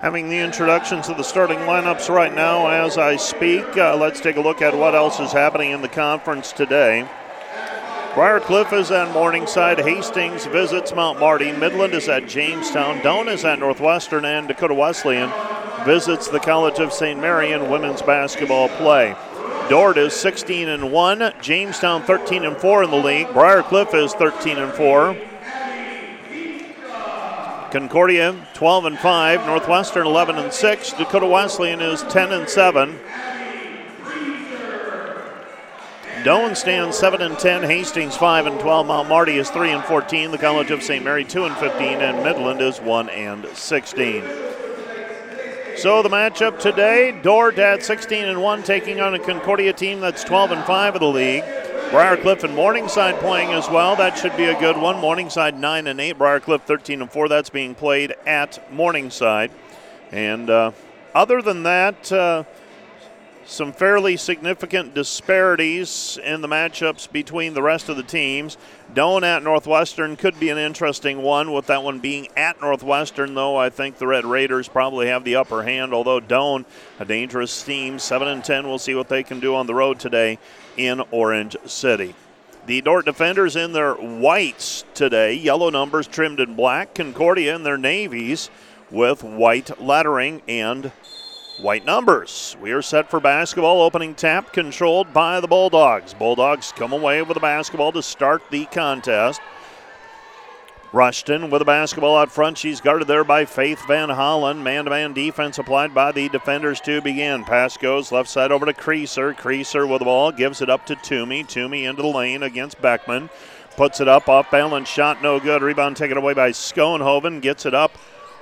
Having the introductions of the starting lineups right now as I speak, uh, let's take a look at what else is happening in the conference today. Briarcliff is at Morningside. Hastings visits Mount Marty. Midland is at Jamestown. Doane is at Northwestern. And Dakota Wesleyan visits the College of St. Mary in women's basketball play. Dordt is 16 and 1. Jamestown 13 and 4 in the league. Briarcliff is 13 and 4. Concordia 12 and 5, Northwestern 11 and 6, Dakota Wesleyan is 10 and 7. Doane stands 7 and 10, Hastings 5 and 12, Mount Marty is 3 and 14, the College of St. Mary 2 and 15, and Midland is 1 and 16. So the matchup today, Dordt at 16 and 1 taking on a Concordia team that's 12 and 5 of the league. Briarcliff and Morningside playing as well. That should be a good one. Morningside 9 and 8, Briarcliff 13 and 4. That's being played at Morningside. And uh, other than that, uh, some fairly significant disparities in the matchups between the rest of the teams. Doane at Northwestern could be an interesting one, with that one being at Northwestern, though I think the Red Raiders probably have the upper hand, although Doane, a dangerous team, 7 and 10. We'll see what they can do on the road today in Orange City. The Dordt defenders in their whites today, yellow numbers trimmed in black, Concordia in their navies with white lettering and white numbers. We are set for basketball. Opening tap controlled by the Bulldogs. Bulldogs come away with the basketball to start the contest. Rushton with the basketball out front. She's guarded there by Faith Van Hollen. Man to man defense applied by the defenders to begin. Pass goes left side over to Creaser. Creaser with the ball gives it up to Toomey. Toomey into the lane against Beckman. Puts it up off balance shot, no good. Rebound taken away by Schoenhoven. Gets it up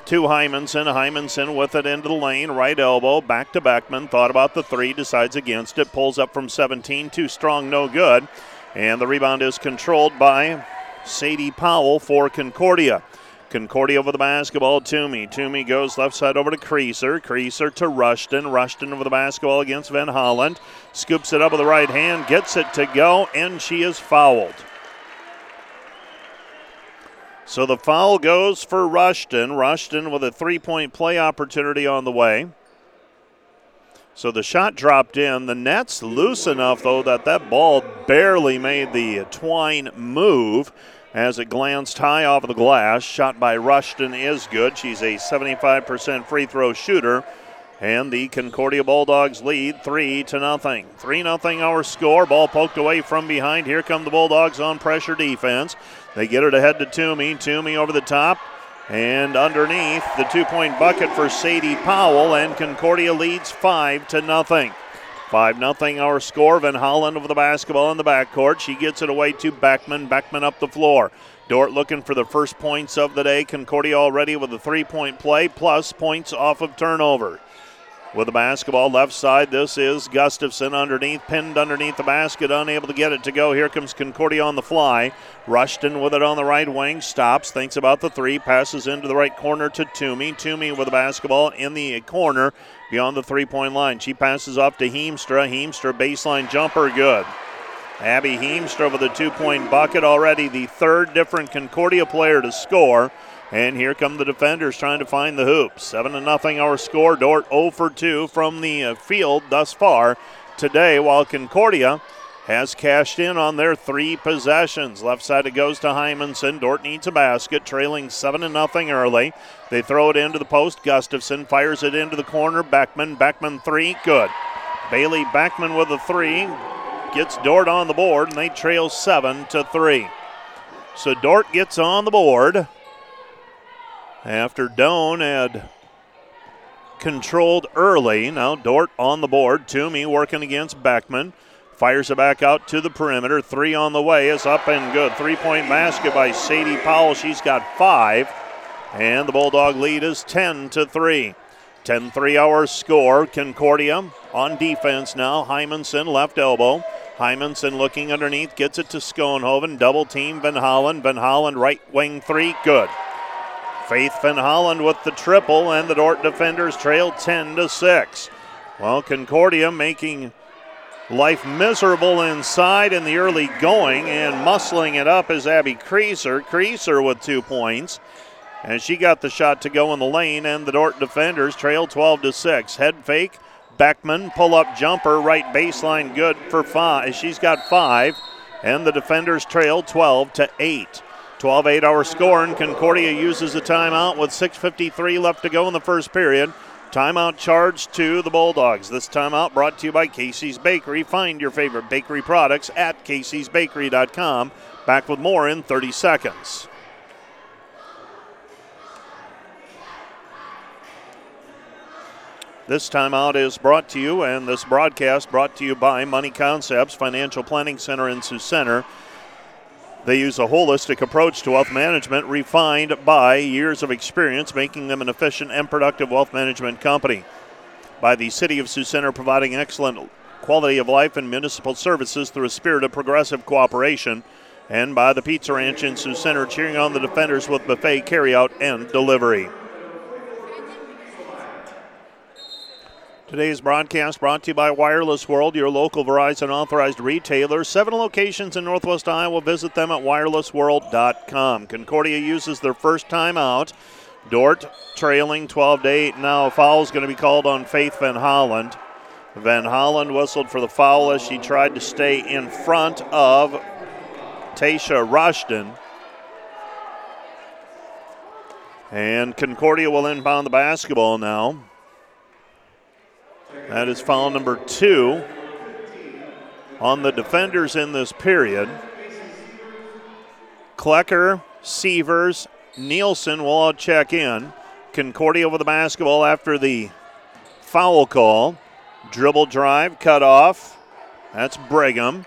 to Hymanson. Hymanson with it into the lane, right elbow, back to Beckman. Thought about the three, decides against it, pulls up from 17, too strong, no good. And the rebound is controlled by Sadie Powell for Concordia. Concordia over the basketball. Toomey. Toomey goes left side over to Creaser. Creaser to Rushton. Rushton over the basketball against Van Holland. Scoops it up with the right hand, gets it to go, and she is fouled. So the foul goes for Rushton. Rushton with a three point play opportunity on the way. So the shot dropped in. The net's loose enough, though, that that ball barely made the twine move as it glanced high off of the glass. Shot by Rushton is good. She's a 75% free throw shooter. And the Concordia Bulldogs lead three to nothing. Three nothing our score. Ball poked away from behind. Here come the Bulldogs on pressure defense. They get it ahead to Toomey. Toomey over the top. And underneath the two-point bucket for Sadie Powell, and Concordia leads five to nothing. Five nothing our score. Van Holland over the basketball in the backcourt. She gets it away to Beckman. Beckman up the floor. Dordt looking for the first points of the day. Concordia already with a three-point play plus points off of turnover with the basketball left side. This is Gustafson underneath, pinned underneath the basket, unable to get it to go. Here comes Concordia on the fly. Rushton with it on the right wing, stops, thinks about the three, passes into the right corner to Toomey. Toomey with the basketball in the corner beyond the three point line. She passes off to Heemstra. Heemstra baseline jumper, good. Abby Heemstra with a two point bucket already, the third different Concordia player to score. And here come the defenders trying to find the hoop. 7 to nothing our score. Dordt 0 for 2 from the uh, field thus far today, while Concordia has cashed in on their three possessions. Left side it goes to Hymanson. Dordt needs a basket, trailing 7 to nothing early. They throw it into the post. Gustafson fires it into the corner. Beckman, Beckman three, good. Bailey Beckman with a three gets Dordt on the board, and they trail 7 to 3. So Dordt gets on the board after Doane had controlled early. Now Dordt on the board. Toomey working against Beckman. Fires it back out to the perimeter. Three on the way is up and good. Three point basket by Sadie Powell. She's got five. And the Bulldog lead is 10 to 3. 10 3 hour score. Concordia on defense now. Hymanson left elbow. Hymanson looking underneath, gets it to Schoenhoven. Double team Van Holland. Van Holland right wing three. Good. Faith Van Holland with the triple, and the Dordt defenders trail 10 to 6. Well, Concordia making life miserable inside in the early going and muscling it up is Abby Creaser. Creaser with two points. And she got the shot to go in the lane, and the Dordt defenders trail 12 to 6. Head fake. Beckman pull up jumper, right baseline, good for five. She's got five, and the defenders trail 12 to 8. 12 8 hour score, and Concordia uses a timeout with 6.53 left to go in the first period. Timeout charge to the Bulldogs. This timeout brought to you by Casey's Bakery. Find your favorite bakery products at caseysbakery.com. Back with more in 30 seconds. This timeout is brought to you, and this broadcast brought to you by Money Concepts Financial Planning Center in Sioux Center. They use a holistic approach to wealth management refined by years of experience, making them an efficient and productive wealth management company. By the City of Sioux Center providing excellent quality of life and municipal services through a spirit of progressive cooperation, and by the Pizza Ranch in Sioux Center cheering on the defenders with buffet carryout and delivery. Today's broadcast brought to you by Wireless World, your local Verizon authorized retailer. Seven locations in Northwest Iowa. Visit them at wirelessworld.com. Concordia uses their first time out. Dordt trailing 12 to 8. Now a foul is going to be called on Faith Van Holland. Van Holland whistled for the foul as she tried to stay in front of Tasha Rushton. And Concordia will inbound the basketball now. That is foul number two on the defenders in this period. Klecker, Sievers, Nielsen will all check in. Concordia with the basketball after the foul call. Dribble drive, cut off. That's Brigham.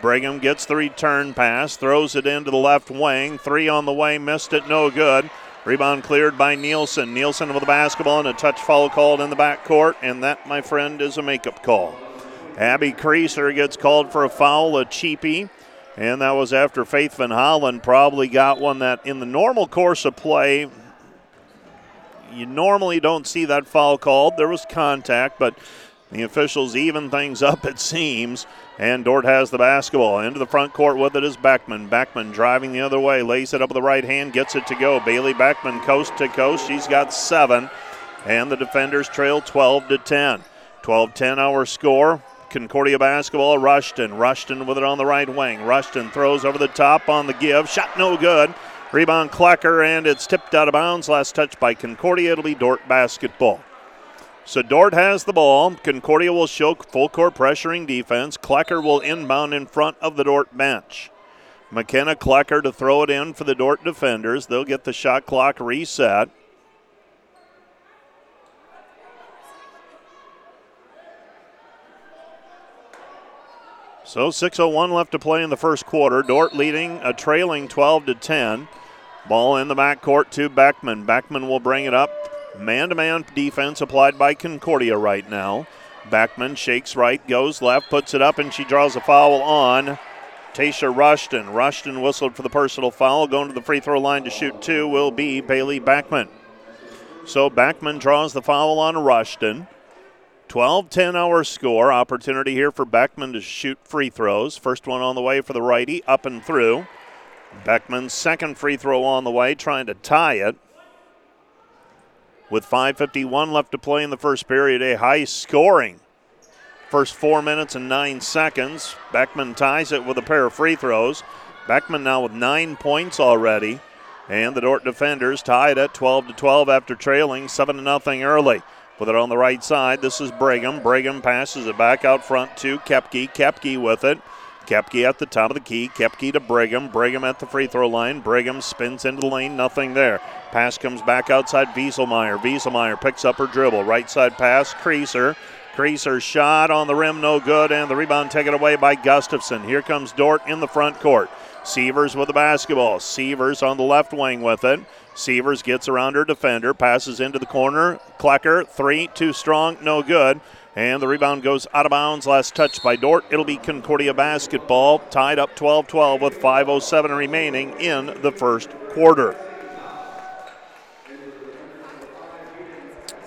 Brigham gets the return pass, throws it into the left wing. Three on the way, missed it, no good. Rebound cleared by Nielsen. Nielsen with the basketball and a touch foul called in the backcourt, and that, my friend, is a makeup call. Abby Creaser gets called for a foul, a cheapie, and that was after Faith Van Holland probably got one that in the normal course of play, you normally don't see that foul called. There was contact, but the officials even things up, it seems. And Dordt has the basketball. Into the front court with it is Beckman. Beckman driving the other way, lays it up with the right hand, gets it to go. Bailey Beckman coast to coast. She's got seven. And the defenders trail 12 to 10. 12 10 our score. Concordia basketball, Rushton. Rushton with it on the right wing. Rushton throws over the top on the give. Shot no good. Rebound Klecker, and it's tipped out of bounds. Last touch by Concordia. It'll be Dordt basketball. So Dordt has the ball. Concordia will show full court pressuring defense. Klecker will inbound in front of the Dordt bench. McKenna Klecker to throw it in for the Dordt defenders. They'll get the shot clock reset. So 6:01 left to play in the first quarter. Dordt leading a trailing 12 to 10. Ball in the backcourt to Beckman. Beckman will bring it up Man to man defense applied by Concordia right now. Beckman shakes right, goes left, puts it up, and she draws a foul on Tasha Rushton. Rushton whistled for the personal foul. Going to the free throw line to shoot two will be Bailey Beckman. So Beckman draws the foul on Rushton. 12 10 hour score. Opportunity here for Beckman to shoot free throws. First one on the way for the righty, up and through. Beckman's second free throw on the way, trying to tie it with 5.51 left to play in the first period. A high scoring first four minutes and nine seconds. Beckman ties it with a pair of free throws. Beckman now with nine points already. And the Dordt defenders tied at 12 to 12 after trailing 7 to nothing early. With it on the right side, this is Brigham. Brigham passes it back out front to Kepke. Kepke with it. Kepke at the top of the key. Kepke to Brigham. Brigham at the free throw line. Brigham spins into the lane. Nothing there. Pass comes back outside Wieselmeyer. Wieselmeyer picks up her dribble. Right side pass. Creaser. Creaser shot on the rim. No good. And the rebound taken away by Gustafson. Here comes Dordt in the front court. Sievers with the basketball. Sievers on the left wing with it. Sievers gets around her defender. Passes into the corner. Klecker. Three. Too strong. No good. And the rebound goes out of bounds. Last touch by Dordt. It'll be Concordia basketball, tied up 12 12 with 5.07 remaining in the first quarter.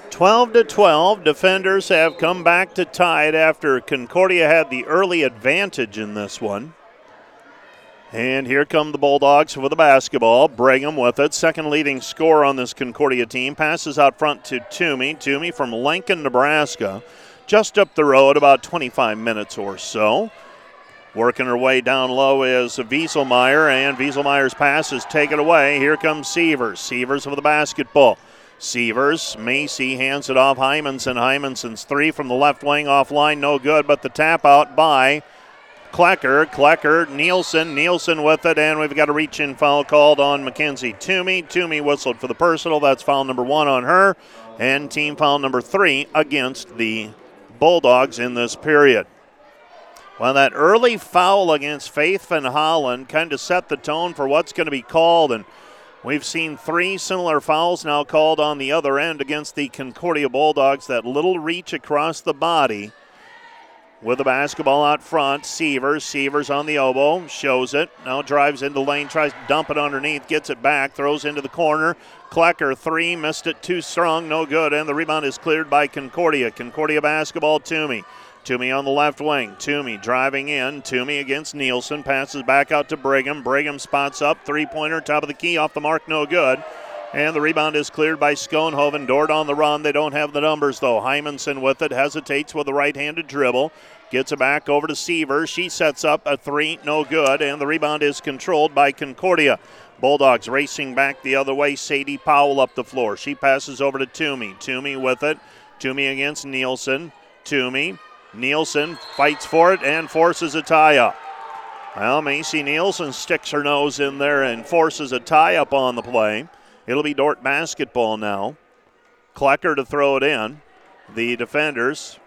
12 to 12. Defenders have come back to tie it after Concordia had the early advantage in this one. And here come the Bulldogs with the basketball. Brigham with it. Second leading scorer on this Concordia team. Passes out front to Toomey. Toomey from Lincoln, Nebraska. Just up the road, about 25 minutes or so. Working her way down low is Wieselmeyer, and Wieselmeyer's pass is taken away. Here comes Sievers. Sievers with the basketball. Sievers, Macy hands it off Hymanson. Hymanson's three from the left wing offline, no good, but the tap out by Klecker. Klecker, Nielsen, Nielsen with it, and we've got a reach in foul called on Mackenzie Toomey. Toomey whistled for the personal. That's foul number one on her, and team foul number three against the Bulldogs in this period. Well, that early foul against Faith Van Holland kind of set the tone for what's going to be called, and we've seen three similar fouls now called on the other end against the Concordia Bulldogs. That little reach across the body with the basketball out front. Sievers. Sievers on the elbow. Shows it. Now drives into lane. Tries to dump it underneath. Gets it back. Throws into the corner. Klecker, three. Missed it too strong. No good. And the rebound is cleared by Concordia. Concordia basketball. Toomey. Toomey on the left wing. Toomey driving in. Toomey against Nielsen. Passes back out to Brigham. Brigham spots up. Three pointer. Top of the key. Off the mark. No good. And the rebound is cleared by Schoenhoven. Dordt on the run. They don't have the numbers, though. Hymanson with it. Hesitates with a right handed dribble. Gets it back over to Seaver. She sets up a three. No good. And the rebound is controlled by Concordia. Bulldogs racing back the other way. Sadie Powell up the floor. She passes over to Toomey. Toomey with it. Toomey against Nielsen. Toomey. Nielsen fights for it and forces a tie up. Well, Macy Nielsen sticks her nose in there and forces a tie up on the play. It'll be Dordt basketball now. Klecker to throw it in. The defenders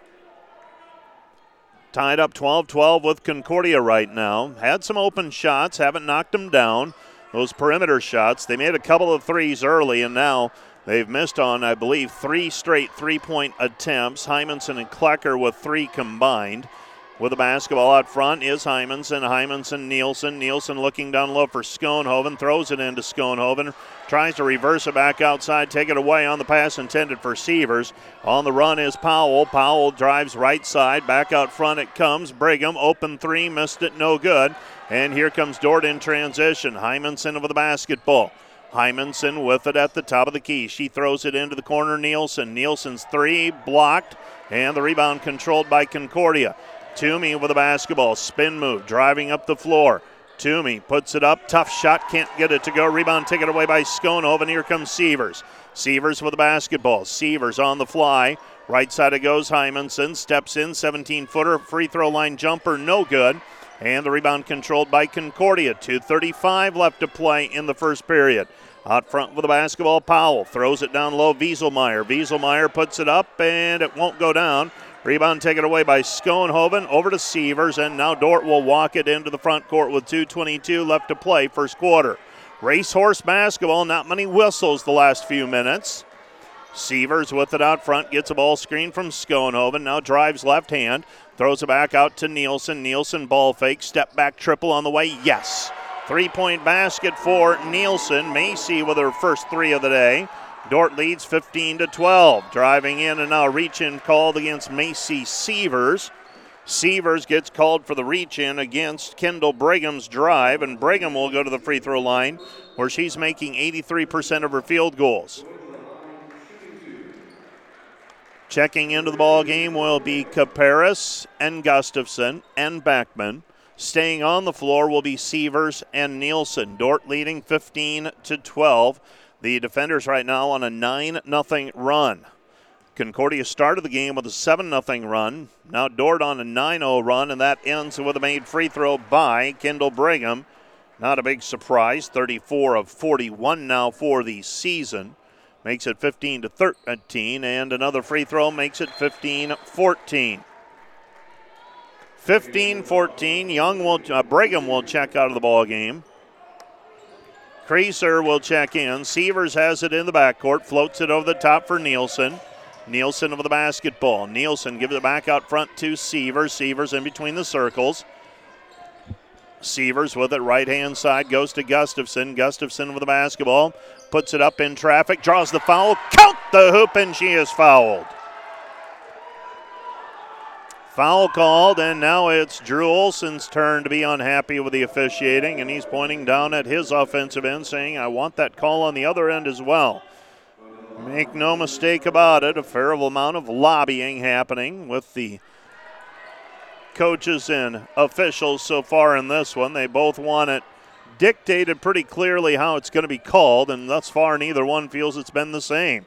tied up 12 12 with Concordia right now. Had some open shots, haven't knocked them down. Those perimeter shots, they made a couple of threes early, and now they've missed on, I believe, three straight three point attempts. Hymanson and Klecker with three combined. With the basketball out front is Hymanson. Hymanson, Nielsen. Nielsen looking down low for Schoenhoven. Throws it into Schoenhoven. Tries to reverse it back outside. Take it away on the pass intended for Sievers. On the run is Powell. Powell drives right side. Back out front it comes. Brigham. Open three. Missed it. No good. And here comes Dordt in transition. Hymanson over the basketball. Hymanson with it at the top of the key. She throws it into the corner. Nielsen. Nielsen's three blocked. And the rebound controlled by Concordia. Toomey with the basketball. Spin move, driving up the floor. Toomey puts it up. Tough shot. Can't get it to go. Rebound taken away by Schoenhoven. Here comes Sievers. Sievers with the basketball. Sievers on the fly. Right side it goes. Hymanson steps in. 17 footer. Free throw line jumper. No good. And the rebound controlled by Concordia. 2.35 left to play in the first period. Out front with the basketball, Powell throws it down low. Wieselmeyer. Wieselmeyer puts it up and it won't go down. Rebound taken away by Schoenhoven over to Sievers, and now Dordt will walk it into the front court with 2.22 left to play, first quarter. Racehorse basketball, not many whistles the last few minutes. Sievers with it out front, gets a ball screen from Schoenhoven, now drives left hand, throws it back out to Nielsen. Nielsen ball fake, step back triple on the way, yes. Three point basket for Nielsen. Macy with her first three of the day. Dordt leads 15 to 12. Driving in and now reach in called against Macy Sievers. Sievers gets called for the reach in against Kendall Brigham's drive, and Brigham will go to the free throw line where she's making 83% of her field goals. Checking into the ball game will be Caparis and Gustafson and Beckman. Staying on the floor will be Sievers and Nielsen. Dordt leading 15 to 12. The defenders right now on a 9 0 run. Concordia started the game with a 7 0 run. Now Dordt on a 9 0 run, and that ends with a made free throw by Kendall Brigham. Not a big surprise. 34 of 41 now for the season. Makes it 15 to 13, and another free throw makes it 15 14. 15 14. Young will, uh, Brigham will check out of the ball game. Creaser will check in. Sievers has it in the backcourt, floats it over the top for Nielsen. Nielsen over the basketball. Nielsen gives it back out front to Sievers. Sievers in between the circles. Sievers with it right hand side goes to Gustafson. Gustafson with the basketball puts it up in traffic, draws the foul, count the hoop, and she is fouled. Foul called, and now it's Drew Olson's turn to be unhappy with the officiating, and he's pointing down at his offensive end saying, I want that call on the other end as well. Make no mistake about it, a fair amount of lobbying happening with the coaches and officials so far in this one. They both want it dictated pretty clearly how it's going to be called, and thus far neither one feels it's been the same.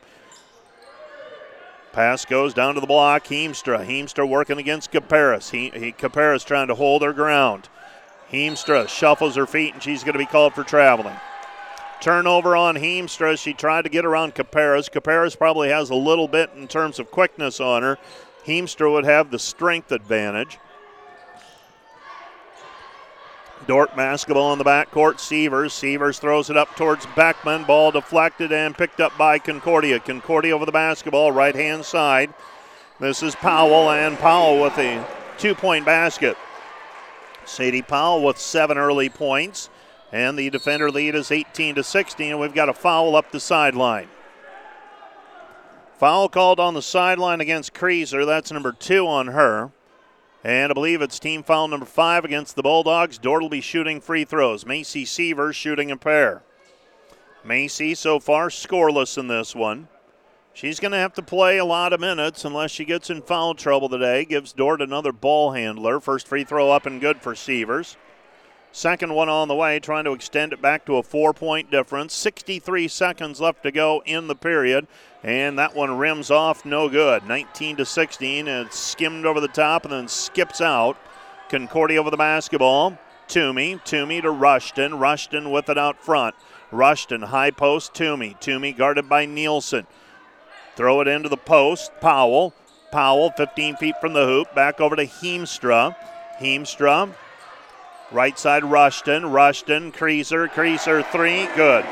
Pass goes down to the block. Heemstra. Heemstra working against Caparis. He, he Caparis trying to hold her ground. Heemstra shuffles her feet and she's going to be called for traveling. Turnover on Heemstra. She tried to get around Caparis. Caparis probably has a little bit in terms of quickness on her. Heemstra would have the strength advantage. Dordt basketball in the backcourt. Sievers. Sievers throws it up towards Beckman. Ball deflected and picked up by Concordia. Concordia over the basketball, right hand side. This is Powell, and Powell with a two point basket. Sadie Powell with seven early points, and the defender lead is 18 to 16. And we've got a foul up the sideline. Foul called on the sideline against Creaser. That's number two on her. And I believe it's team foul number five against the Bulldogs. Dordt will be shooting free throws. Macy Sievers shooting a pair. Macy so far scoreless in this one. She's going to have to play a lot of minutes unless she gets in foul trouble today. Gives Dordt another ball handler. First free throw up and good for Sievers. Second one on the way, trying to extend it back to a four point difference. 63 seconds left to go in the period. And that one rims off no good. 19 to 16. And it's skimmed over the top and then skips out. Concordia over the basketball. Toomey. Toomey to Rushton. Rushton with it out front. Rushton high post. Toomey. Toomey guarded by Nielsen. Throw it into the post. Powell. Powell 15 feet from the hoop. Back over to Heemstra. Heemstra Right side, Rushton. Rushton, Creaser, Creaser, three. Good.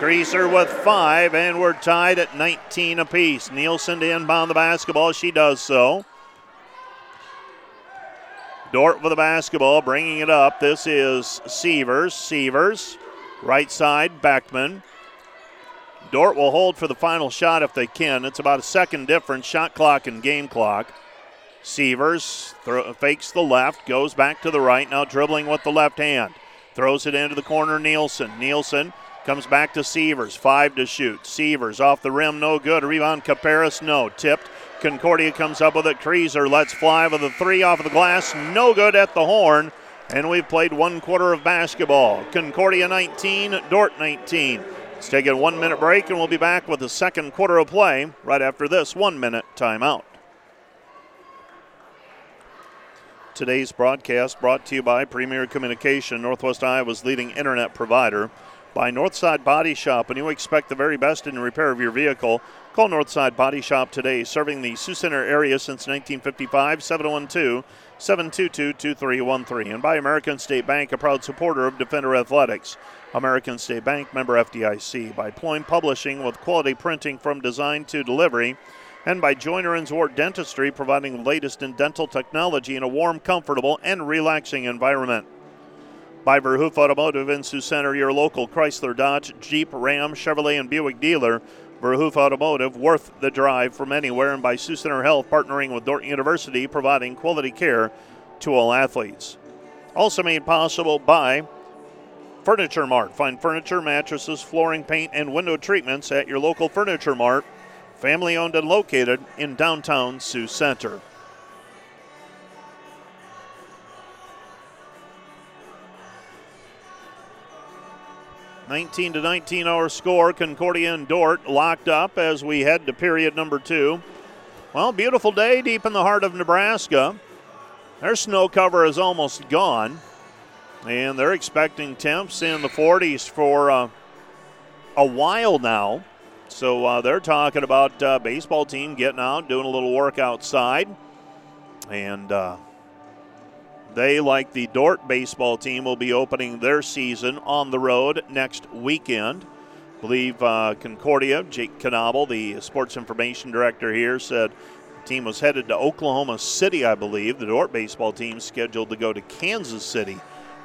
Creaser with five, and we're tied at 19 apiece. Nielsen to inbound the basketball. She does so. Dordt with the basketball, bringing it up. This is Sievers. Sievers, right side, Beckman. Dordt will hold for the final shot if they can. It's about a second difference, shot clock and game clock. Sievers fakes the left, goes back to the right, now dribbling with the left hand. Throws it into the corner, Nielsen. Nielsen comes back to Sievers, five to shoot. Sievers off the rim, no good. Rebound, Caparis, no. Tipped. Concordia comes up with it. Creaser lets fly with a three off of the glass, no good at the horn. And we've played one quarter of basketball. Concordia 19, Dordt 19. Let's take a one minute break, and we'll be back with the second quarter of play right after this one minute timeout. Today's broadcast brought to you by Premier Communication, Northwest Iowa's leading internet provider. By Northside Body Shop, when you expect the very best in repair of your vehicle, call Northside Body Shop today, serving the Sioux Center area since 1955, 712 722 2313. And by American State Bank, a proud supporter of Defender Athletics. American State Bank member FDIC. By Ployne Publishing with quality printing from design to delivery and by Joiner and Zwart Dentistry, providing the latest in dental technology in a warm, comfortable, and relaxing environment. By Verhoof Automotive in Sioux Center, your local Chrysler, Dodge, Jeep, Ram, Chevrolet, and Buick dealer. Verhoof Automotive, worth the drive from anywhere, and by Sioux Center Health, partnering with Dordt University, providing quality care to all athletes. Also made possible by Furniture Mart. Find furniture, mattresses, flooring, paint, and window treatments at your local Furniture Mart family owned and located in downtown Sioux Center. Nineteen to nineteen our score. Concordia and Dordt locked up as we head to period number two. Well, beautiful day deep in the heart of Nebraska. Their snow cover is almost gone, and they're expecting temps in the 40s for uh, a while now. So uh, they're talking about uh, baseball team getting out, doing a little work outside, and uh, they, like the Dordt baseball team, will be opening their season on the road next weekend. I believe uh, Concordia, Jake Knobel, the sports information director here, said the team was headed to Oklahoma City, I believe. The Dordt baseball team scheduled to go to Kansas City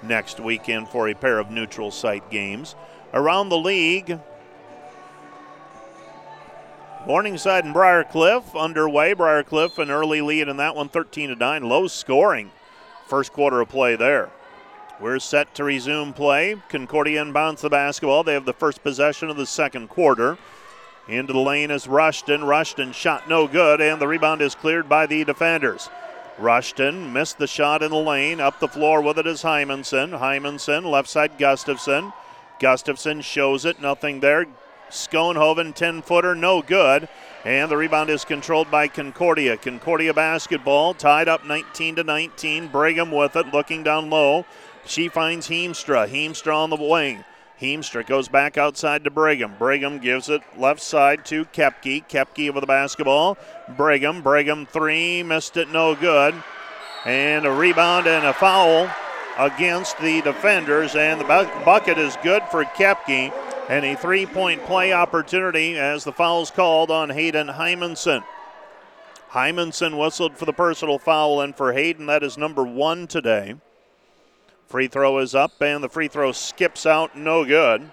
next weekend for a pair of neutral site games. Around the league, Morningside and Briar Cliff underway. Briarcliff an early lead in that one, 13 to 9. Low scoring first quarter of play there. We're set to resume play. Concordia inbounds the basketball. They have the first possession of the second quarter. Into the lane is Rushton. Rushton shot no good, and the rebound is cleared by the defenders. Rushton missed the shot in the lane. Up the floor with it is Hymanson. Hymanson, left side Gustafson. Gustafson shows it, nothing there. Schoenhoven, 10 footer, no good. And the rebound is controlled by Concordia. Concordia basketball tied up 19 to 19. Brigham with it, looking down low. She finds Heemstra. Heemstra on the wing. Heemstra goes back outside to Brigham. Brigham gives it left side to Kepke. Kepke with the basketball. Brigham. Brigham three. Missed it. No good. And a rebound and a foul against the defenders. And the bucket is good for Kepke. And a three point play opportunity as the foul's called on Hayden Hymanson. Hymanson whistled for the personal foul, and for Hayden, that is number one today. Free throw is up, and the free throw skips out, no good.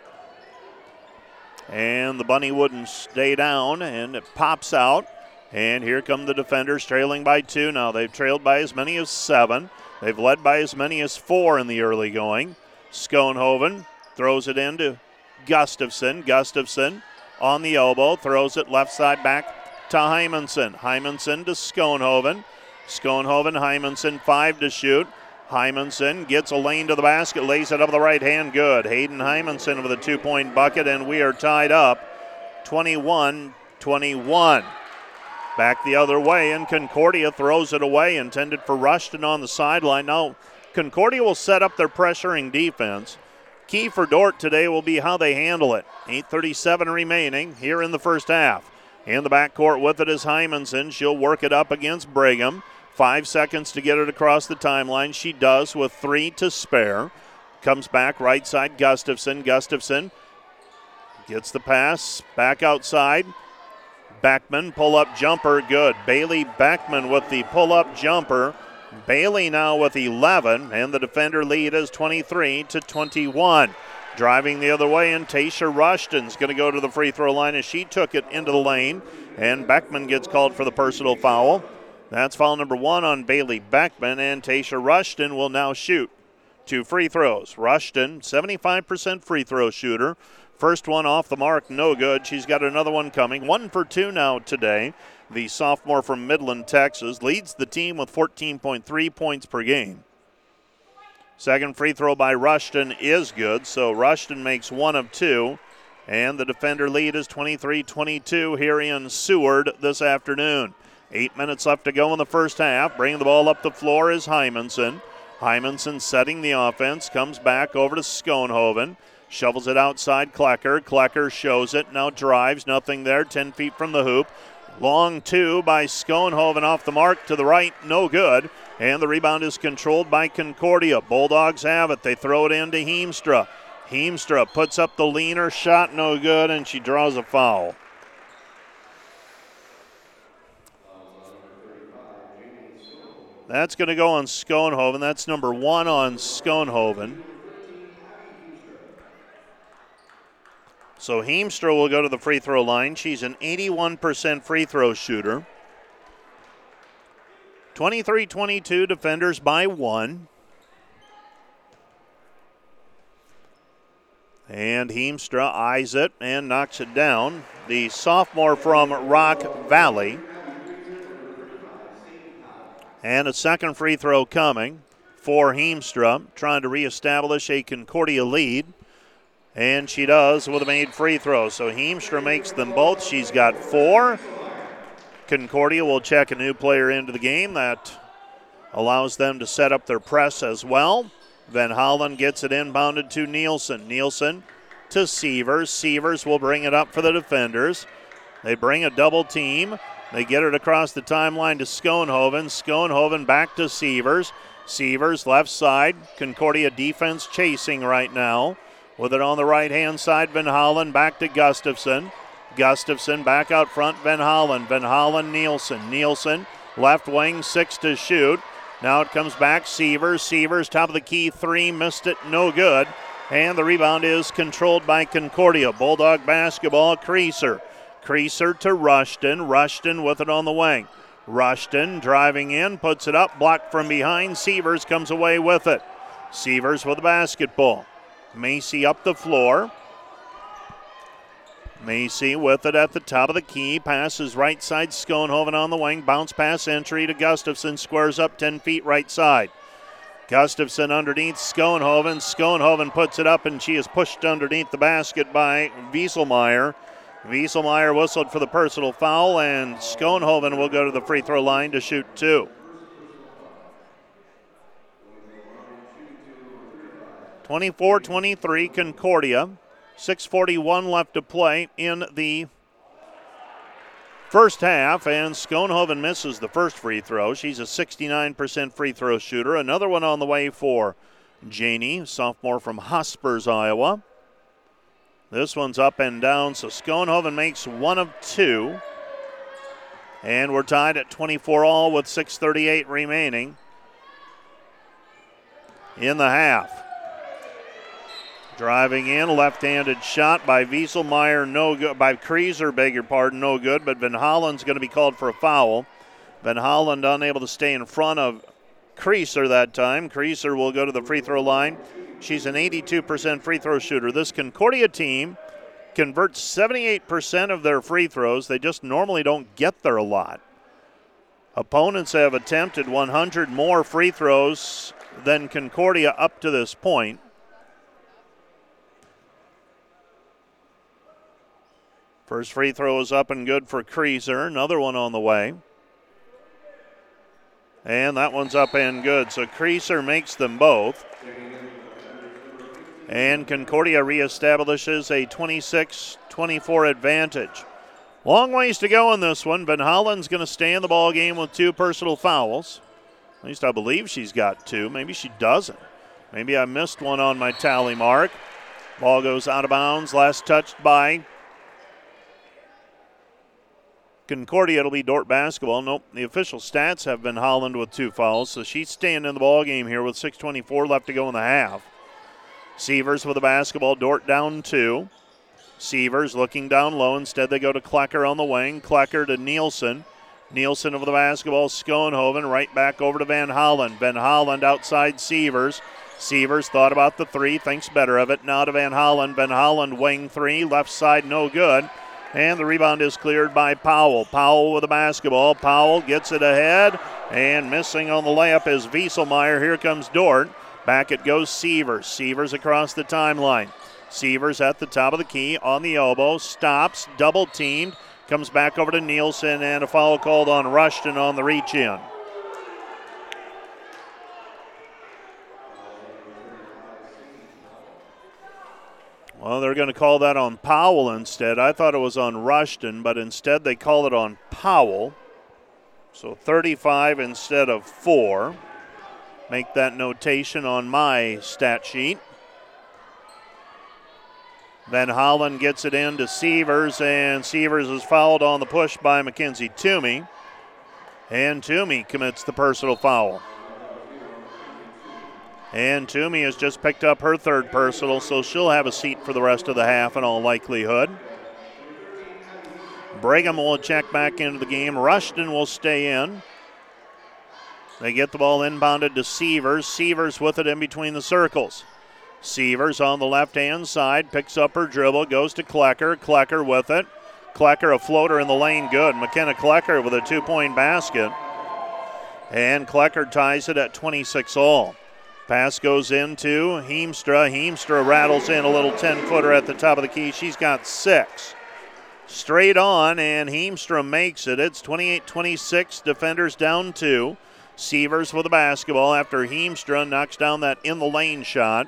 And the bunny wouldn't stay down, and it pops out. And here come the defenders trailing by two now. They've trailed by as many as seven. They've led by as many as four in the early going. Schoenhoven throws it into Gustafson. Gustafson on the elbow, throws it left side back to Hymanson. Hymanson to Schoenhoven. Schoenhoven, Hymanson, five to shoot. Hymanson gets a lane to the basket, lays it up the right hand. Good. Hayden Hymanson with a two point bucket, and we are tied up 21 21. Back the other way, and Concordia throws it away, intended for Rushton on the sideline. Now, Concordia will set up their pressuring defense. Key for Dordt today will be how they handle it. 8.37 remaining here in the first half. In the backcourt with it is Hymanson. She'll work it up against Brigham. Five seconds to get it across the timeline. She does with three to spare. Comes back right side, Gustafson. Gustafson gets the pass back outside. Beckman pull up jumper, good. Bailey Beckman with the pull up jumper. Bailey now with 11, and the defender lead is 23 to 21. Driving the other way, and Tasha Rushton's going to go to the free throw line as she took it into the lane, and Beckman gets called for the personal foul. That's foul number one on Bailey Beckman, and Tasha Rushton will now shoot two free throws. Rushton, 75% free throw shooter. First one off the mark, no good. She's got another one coming. One for two now today. The sophomore from Midland, Texas, leads the team with 14.3 points per game. Second free throw by Rushton is good, so Rushton makes one of two. And the defender lead is 23 22 here in Seward this afternoon. Eight minutes left to go in the first half. Bringing the ball up the floor is Hymanson. Hymanson setting the offense, comes back over to Schoenhoven. Shovels it outside Klecker. Klecker shows it, now drives, nothing there, 10 feet from the hoop. Long two by Schoenhoven off the mark to the right, no good. And the rebound is controlled by Concordia. Bulldogs have it. They throw it into Heemstra. Heemstra puts up the leaner shot, no good, and she draws a foul. That's going to go on Schoenhoven. That's number one on Schoenhoven. So Heemstra will go to the free throw line. She's an 81% free throw shooter. 23 22 defenders by one. And Heemstra eyes it and knocks it down. The sophomore from Rock Valley. And a second free throw coming for Heemstra, trying to reestablish a Concordia lead. And she does with a made free throw. So Heemstra makes them both. She's got four. Concordia will check a new player into the game. That allows them to set up their press as well. Van Hollen gets it inbounded to Nielsen. Nielsen to Sievers. Sievers will bring it up for the defenders. They bring a double team. They get it across the timeline to Schoenhoven. Schoenhoven back to Sievers. Sievers left side. Concordia defense chasing right now. With it on the right hand side, Van Hollen back to Gustafson. Gustafson back out front, Van Hollen. Van Hollen, Nielsen. Nielsen left wing, six to shoot. Now it comes back, Sievers. Sievers, top of the key, three, missed it, no good. And the rebound is controlled by Concordia. Bulldog basketball, Creaser Creaser to Rushton. Rushton with it on the wing. Rushton driving in, puts it up, blocked from behind. Sievers comes away with it. Sievers with the basketball. Macy up the floor. Macy with it at the top of the key. Passes right side. Schoenhoven on the wing. Bounce pass entry to Gustafson. Squares up 10 feet right side. Gustafson underneath Schoenhoven. Schoenhoven puts it up and she is pushed underneath the basket by Wieselmeyer. Wieselmeyer whistled for the personal foul, and Schoenhoven will go to the free throw line to shoot two. 24 23 Concordia. 6.41 left to play in the first half, and Schoenhoven misses the first free throw. She's a 69% free throw shooter. Another one on the way for Janie, sophomore from Hospers, Iowa. This one's up and down, so Schoenhoven makes one of two. And we're tied at 24 all with 6.38 remaining in the half. Driving in, left-handed shot by Wieselmeyer, no good. By Creaser, beg your pardon, no good. But Van Holland's going to be called for a foul. Van Holland unable to stay in front of Creaser that time. Creaser will go to the free throw line. She's an 82% free throw shooter. This Concordia team converts 78% of their free throws. They just normally don't get there a lot. Opponents have attempted 100 more free throws than Concordia up to this point. First free throw is up and good for Creaser. Another one on the way. And that one's up and good. So Creaser makes them both. And Concordia reestablishes a 26 24 advantage. Long ways to go in this one. Van Hollen's going to stay in the ball game with two personal fouls. At least I believe she's got two. Maybe she doesn't. Maybe I missed one on my tally mark. Ball goes out of bounds. Last touched by Concordia, it'll be Dordt basketball. Nope, the official stats have been Holland with two fouls, so she's staying in the ball game here with 6:24 left to go in the half. Sievers with the basketball. Dordt down two. Sievers looking down low. Instead, they go to Klecker on the wing. Klecker to Nielsen. Nielsen over the basketball. Schoenhoven right back over to Van Holland. Van Holland outside Sievers. Sievers thought about the three, thinks better of it. Now to Van Holland. Van Holland wing three, left side no good. And the rebound is cleared by Powell. Powell with the basketball. Powell gets it ahead. And missing on the layup is Wieselmeyer. Here comes Dordt. Back it goes Sievers. Sievers across the timeline. Sievers at the top of the key on the elbow. Stops. Double teamed. Comes back over to Nielsen. And a foul called on Rushton on the reach in. Well, they're going to call that on Powell instead. I thought it was on Rushton, but instead they call it on Powell. So 35 instead of 4. Make that notation on my stat sheet. Van Hollen gets it in to Sievers, and Sievers is fouled on the push by Mackenzie Toomey. And Toomey commits the personal foul. And Toomey has just picked up her third personal, so she'll have a seat for the rest of the half in all likelihood. Brigham will check back into the game. Rushton will stay in. They get the ball inbounded to Sievers. Sievers with it in between the circles. Sievers on the left hand side picks up her dribble, goes to Klecker. Klecker with it. Klecker a floater in the lane, good. McKenna Klecker with a two point basket. And Klecker ties it at 26 all. Pass goes into Heemstra. Heemstra rattles in a little 10 footer at the top of the key. She's got six. Straight on, and Heemstra makes it. It's 28 26. Defenders down two. Sievers with the basketball after Heemstra knocks down that in the lane shot.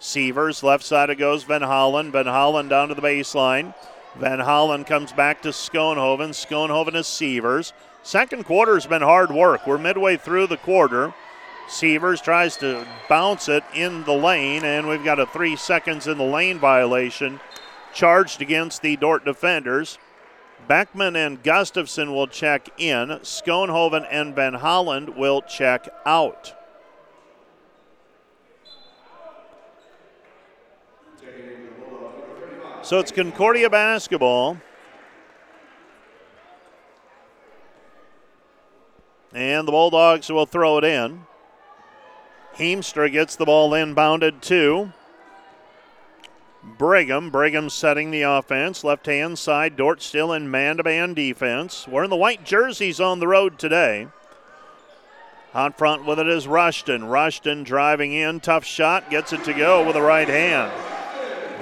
Sievers, left side it goes Van Hollen. Van Hollen down to the baseline. Van Hollen comes back to Schoenhoven. Schoenhoven is Sievers. Second quarter has been hard work. We're midway through the quarter. Sievers tries to bounce it in the lane, and we've got a three seconds in the lane violation charged against the Dordt defenders. Beckman and Gustafson will check in. Schoenhoven and Van Holland will check out. So it's Concordia basketball. And the Bulldogs will throw it in. Heemstra gets the ball inbounded to Brigham. Brigham setting the offense. Left hand side. Dordt still in man to man defense. Wearing the white jerseys on the road today. Out front with it is Rushton. Rushton driving in. Tough shot. Gets it to go with a right hand.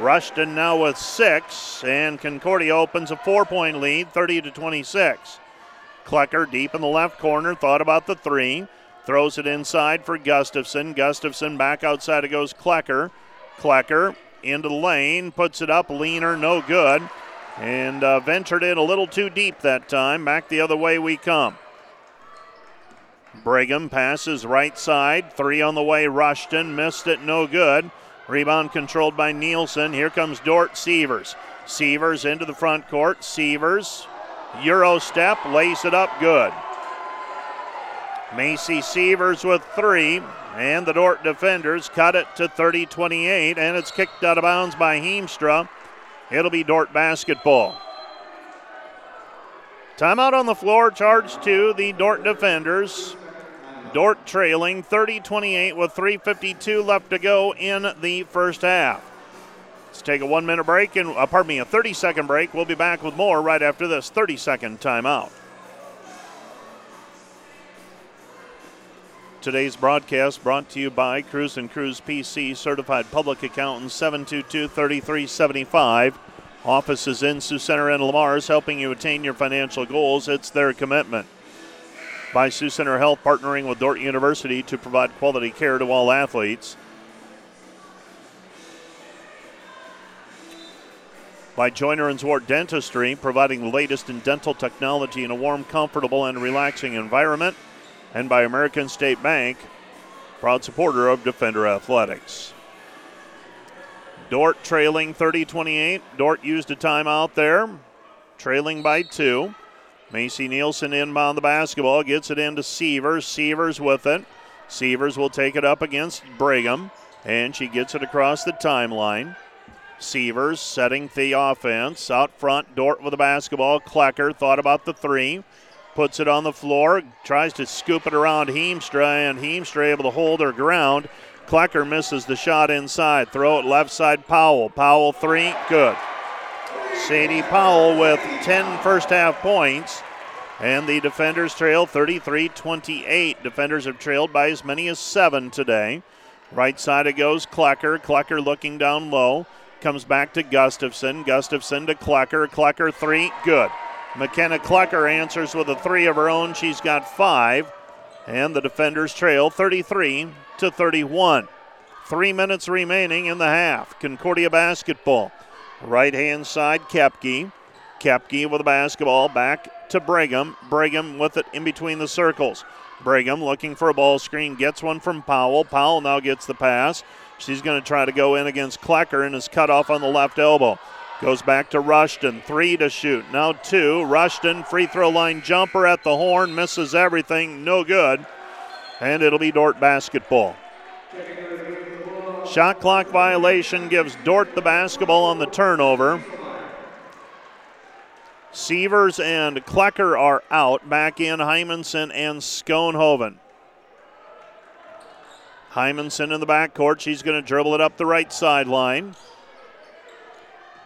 Rushton now with six, and Concordia opens a four point lead, 30 to 26. Klecker deep in the left corner, thought about the three, throws it inside for Gustafson. Gustafson back outside it goes Klecker. Klecker into the lane, puts it up, leaner, no good, and uh, ventured in a little too deep that time. Back the other way we come. Brigham passes right side, three on the way. Rushton missed it, no good. Rebound controlled by Nielsen. Here comes Dordt Sievers. Sievers into the front court. Sievers, Euro step, lace it up, good. Macy Sievers with three, and the Dordt defenders cut it to 30 28, and it's kicked out of bounds by Heemstra. It'll be Dordt basketball. Timeout on the floor, charge to the Dordt defenders. Dordt trailing 30 28 with 3.52 left to go in the first half. Let's take a one minute break and, uh, pardon me, a 30 second break. We'll be back with more right after this 30 second timeout. Today's broadcast brought to you by Cruise and Cruise PC certified public accountant 722 3375. Offices in Sioux Center and Le Mars helping you attain your financial goals. It's their commitment by Sioux Center Health, partnering with Dordt University to provide quality care to all athletes. By Joyner and Zwart Dentistry, providing the latest in dental technology in a warm, comfortable, and relaxing environment. And by American State Bank, proud supporter of Defender Athletics. Dordt trailing 30 28. Dordt used a timeout there, trailing by two. Macy Nielsen inbound the basketball, gets it into Sievers. Sievers with it. Sievers will take it up against Brigham, and she gets it across the timeline. Sievers setting the offense. Out front, Dordt with the basketball. Klecker thought about the three. Puts it on the floor, tries to scoop it around Heemstra, and Heemstra able to hold her ground. Klecker misses the shot inside. Throw it left side, Powell. Powell three, good. Sadie Powell with 10 first half points. And the defenders trail 33 28. Defenders have trailed by as many as seven today. Right side it goes Klecker. Klecker looking down low. Comes back to Gustafson. Gustafson to Klecker. Klecker three. Good. McKenna Klecker answers with a three of her own. She's got five. And the defenders trail 33 to 31. Three minutes remaining in the half. Concordia basketball. Right hand side, Kepke. Kepke with the basketball back to Brigham. Brigham with it in between the circles. Brigham looking for a ball screen, gets one from Powell. Powell now gets the pass. She's going to try to go in against Klecker and is cut off on the left elbow. Goes back to Rushton. Three to shoot. Now two. Rushton, free throw line jumper at the horn, misses everything. No good. And it'll be Dordt basketball. Shot clock violation gives Dordt the basketball on the turnover. Sievers and Klecker are out. Back in Hymanson and Schoenhoven. Hymanson in the backcourt. She's going to dribble it up the right sideline.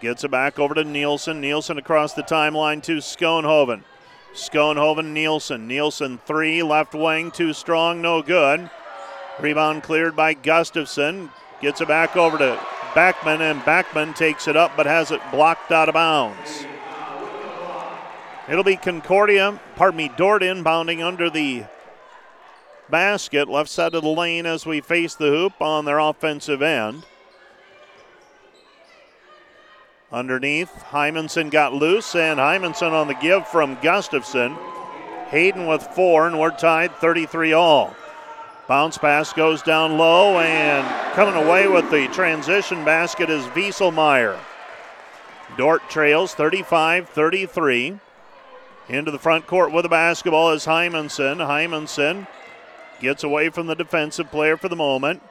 Gets it back over to Nielsen. Nielsen across the timeline to Schoenhoven. Schoenhoven, Nielsen. Nielsen three, left wing, too strong, no good. Rebound cleared by Gustafson. Gets it back over to Beckman, and Beckman takes it up but has it blocked out of bounds. It'll be Concordia, pardon me, Dordt inbounding under the basket, left side of the lane as we face the hoop on their offensive end. Underneath, Hymanson got loose, and Hymanson on the give from Gustafson. Hayden with four, and we're tied 33 all. Bounce pass goes down low, and coming away with the transition basket is Wieselmeyer. Dordt trails 35 33. Into the front court with the basketball is Hymanson. Hymanson gets away from the defensive player for the moment.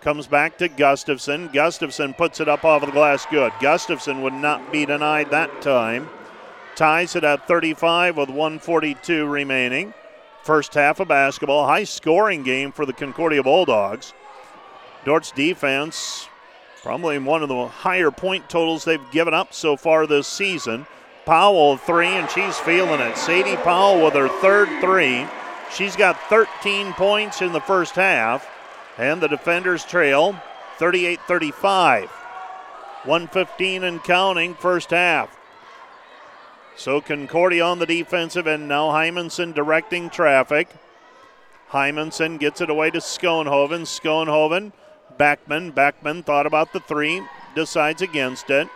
Comes back to Gustafson. Gustafson puts it up off of the glass good. Gustafson would not be denied that time. Ties it at 35 with 142 remaining. first half of basketball. High scoring game for the Concordia Bulldogs. Dordt's defense, probably one of the higher point totals they've given up so far this season. Powell, three, and she's feeling it. Sadie Powell with her third three. She's got 13 points in the first half, and the defenders trail 38 35. 115 and counting, first half. So Concordia on the defensive end now. Hymanson directing traffic. Hymanson gets it away to Schoenhoven. Schoenhoven, Beckman. Beckman thought about the three, decides against it.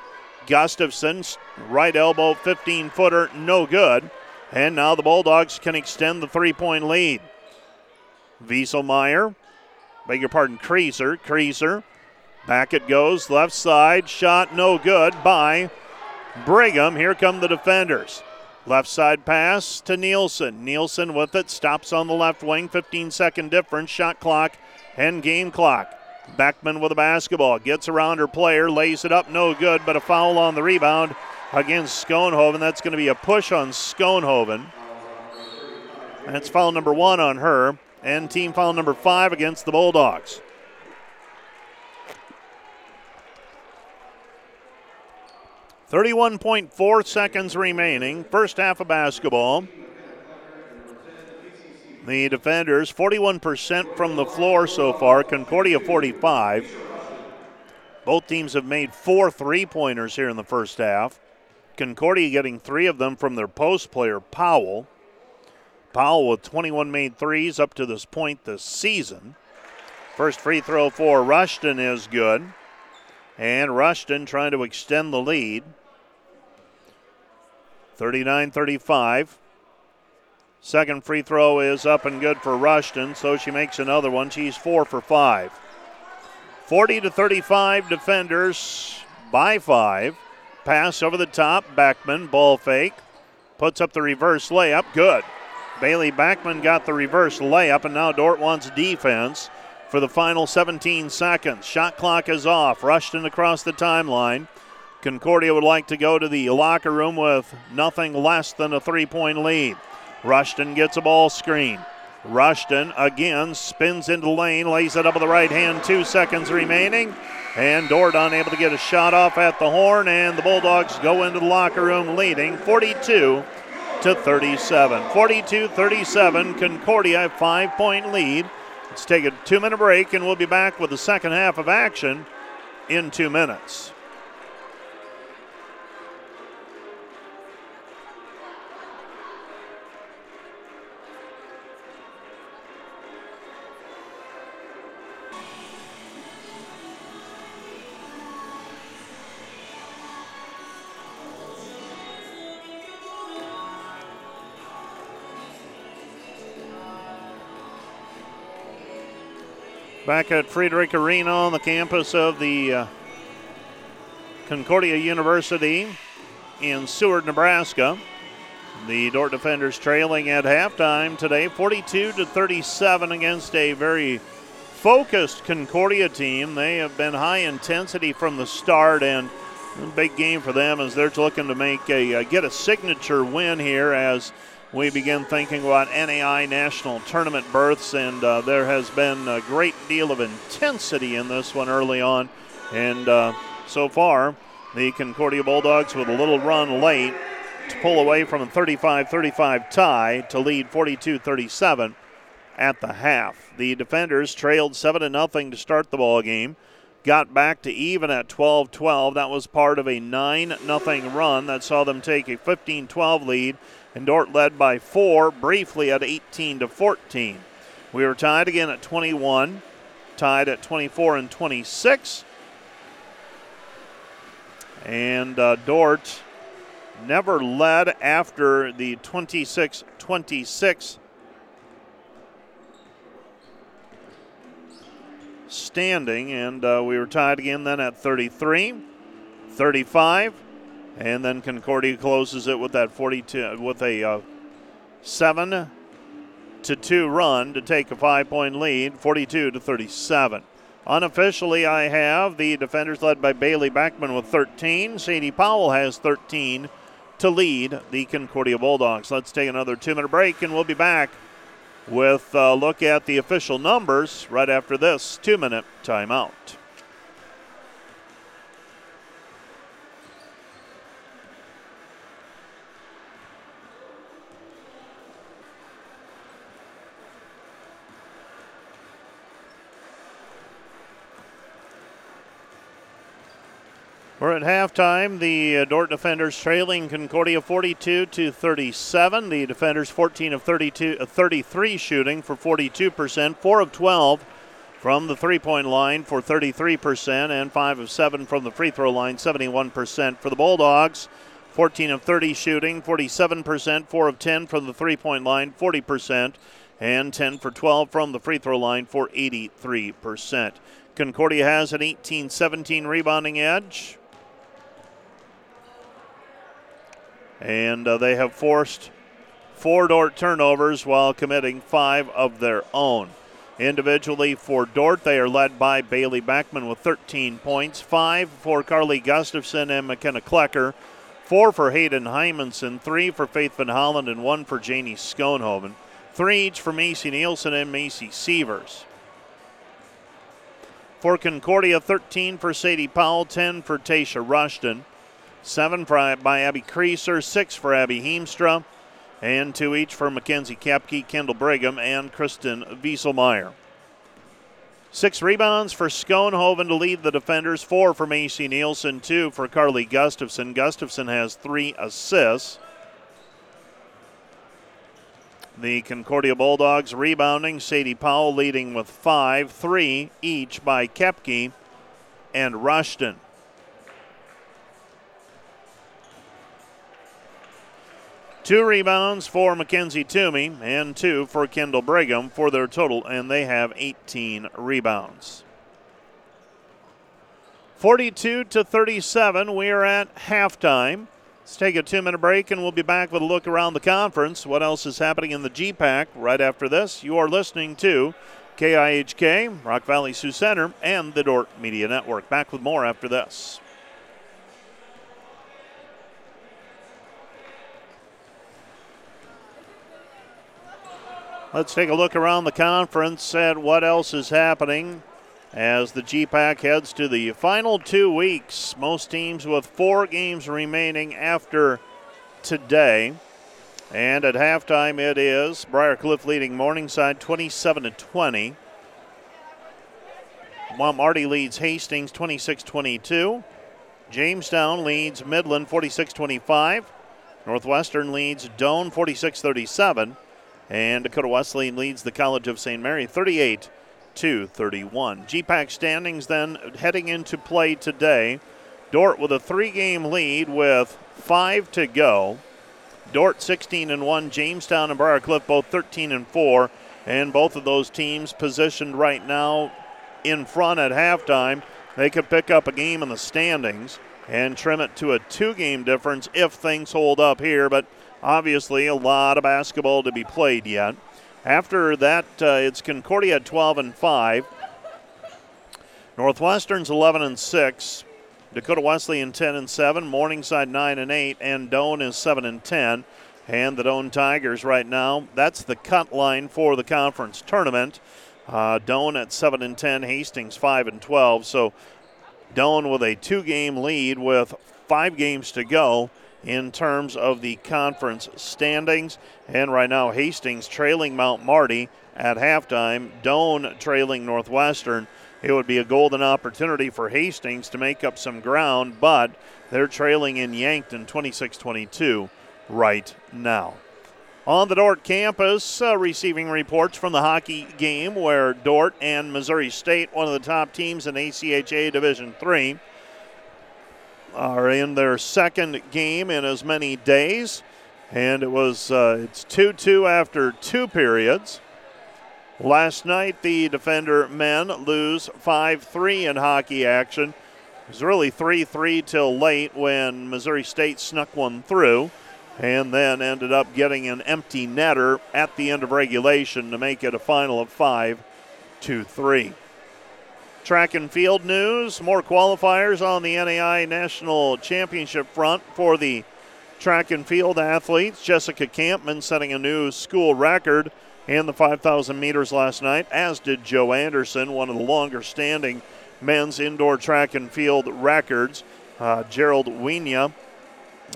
Gustafson, right elbow, 15 footer, no good. And now the Bulldogs can extend the three point lead. Wieselmeyer, beg your pardon, Creaser. Creaser, back it goes, left side, shot no good by Brigham. Here come the defenders. Left side pass to Nielsen. Nielsen with it, stops on the left wing, 15 second difference, shot clock and game clock. Beckman with a basketball, gets around her player, lays it up, no good, but a foul on the rebound against Schoenhoven. That's going to be a push on Schoenhoven. That's foul number one on her, and team foul number five against the Bulldogs. Thirty-one point four seconds remaining. First half of basketball. The defenders, 41% from the floor so far, Concordia 45. Both teams have made four three pointers here in the first half. Concordia getting three of them from their post player, Powell. Powell with 21 made threes up to this point this season. First free throw for Rushton is good. And Rushton trying to extend the lead. 39 35. Second free throw is up and good for Rushton, so she makes another one. She's four for five. 40 to 35 defenders by five. Pass over the top. Beckman, ball fake. Puts up the reverse layup. Good. Bailey Beckman got the reverse layup, and now Dordt wants defense for the final 17 seconds. Shot clock is off. Rushton across the timeline. Concordia would like to go to the locker room with nothing less than a three point lead. Rushton gets a ball screen. Rushton again spins into the lane, lays it up with the right hand, two seconds remaining. And Dordt unable to get a shot off at the horn, and the Bulldogs go into the locker room leading 42 to 37. 42 37, Concordia, five point lead. Let's take a two minute break, and we'll be back with the second half of action in two minutes. Back at Friedrich Arena on the campus of the uh, Concordia University in Seward, Nebraska. The Dordt defenders trailing at halftime today, 42 to 37 against a very focused Concordia team. They have been high intensity from the start, and big game for them as they're looking to make a uh, get a signature win here as we begin thinking about NAIA national tournament berths, and uh, there has been a great deal of intensity in this one early on. And uh, so far, the Concordia Bulldogs with a little run late to pull away from a 35 35 tie to lead 42 37 at the half. The defenders trailed 7 0 to start the ball game. Got back to even at 12 12. That was part of a 9 0 run that saw them take a 15 12 lead and Dordt led by four briefly at 18 to 14. We were tied again at 21, tied at 24 and 26. And uh, Dordt never led after the 26 26 standing, and uh, we were tied again then at 33, 35. And then Concordia closes it with that 42 with a uh, 7 to 2 run to take a 5-point lead, 42 to 37. Unofficially, I have the defenders led by Bailey Beckman with 13. Sadie Powell has 13 to lead the Concordia Bulldogs. Let's take another two minute break and we'll be back with a look at the official numbers right after this two minute timeout. We're at halftime. The uh, Dordt defenders trailing Concordia 42 to 37. The defenders 14 of 32, uh, 33 shooting for 42%, 4 of 12 from the three-point line for 33%, and 5 of 7 from the free throw line, 71% for the Bulldogs. 14 of 30 shooting, 47%, 4 of 10 from the three-point line, 40%, and 10 for 12 from the free throw line for 83%. Concordia has an 18 17 rebounding edge. And uh, they have forced four Dordt turnovers while committing five of their own. Individually for Dordt, they are led by Bailey Beckman with 13 points, five for Carly Gustafson and McKenna Klecker, four for Hayden Hymanson, three for Faith Van Holland, and one for Janie Schoenhoven. Three each for Macy Nielsen and Macy Sievers. For Concordia, 13 for Sadie Powell, 10 for Tasha Rushton. Seven uh, by Abby Creaser, six for Abby Heemstra, and two each for Mackenzie Kapke, Kendall Brigham, and Kristen Wieselmeyer. Six rebounds for Schoenhoven to lead the defenders, four for Macy Nielsen, two for Carly Gustafson. Gustafson has three assists. The Concordia Bulldogs rebounding, Sadie Powell leading with five, three each by Kepke and Rushton. Two rebounds for Mackenzie Toomey and two for Kendall Brigham for their total, and they have 18 rebounds. 42 to 37, we are at halftime. Let's take a two minute break and we'll be back with a look around the conference. What else is happening in the GPAC right after this? You are listening to KIHK, Rock Valley Sioux Center, and the Dordt Media Network. Back with more after this. Let's take a look around the conference at what else is happening as the GPAC heads to the final two weeks. Most teams with four games remaining after today. And at halftime, it is Briarcliff leading Morningside 27 to 20. While Marty leads Hastings 26 22. Jamestown leads Midland 46 25. Northwestern leads Doane 46 37. And Dakota Wesleyan leads the College of St. Mary 38 to 31. GPAC standings then heading into play today. Dordt with a three game lead with five to go. Dordt 16 and 1, Jamestown and Briarcliff both 13 and 4, and both of those teams positioned right now in front at halftime. They could pick up a game in the standings and trim it to a two game difference if things hold up here, but Obviously, a lot of basketball to be played yet. After that, uh, it's Concordia at 12 and 5. Northwestern's 11 and 6. Dakota Wesleyan 10 and 7. Morningside 9 and 8. And Doane is 7 and 10. And the Doane Tigers right now, that's the cut line for the conference tournament. Uh, Doane at 7 and 10. Hastings 5 and 12. So Doane with a two game lead with five games to go in terms of the conference standings. And right now, Hastings trailing Mount Marty at halftime, Doane trailing Northwestern. It would be a golden opportunity for Hastings to make up some ground, but they're trailing in Yankton 26 22 right now. On the Dordt campus, uh, receiving reports from the hockey game where Dordt and Missouri State, one of the top teams in ACHA Division 3, are in their second game in as many days, and it was uh, it's 2-2 after two periods. Last night, the defender men lose 5-3 in hockey action. It was really 3-3 till late when Missouri State snuck one through and then ended up getting an empty netter at the end of regulation to make it a final of 5 2 3. Track and field news. More qualifiers on the NAIA National Championship front for the track and field athletes. Jessica Campman setting a new school record and the 5,000 meters last night, as did Joe Anderson, one of the longer standing men's indoor track and field records. Uh, Gerald Wienia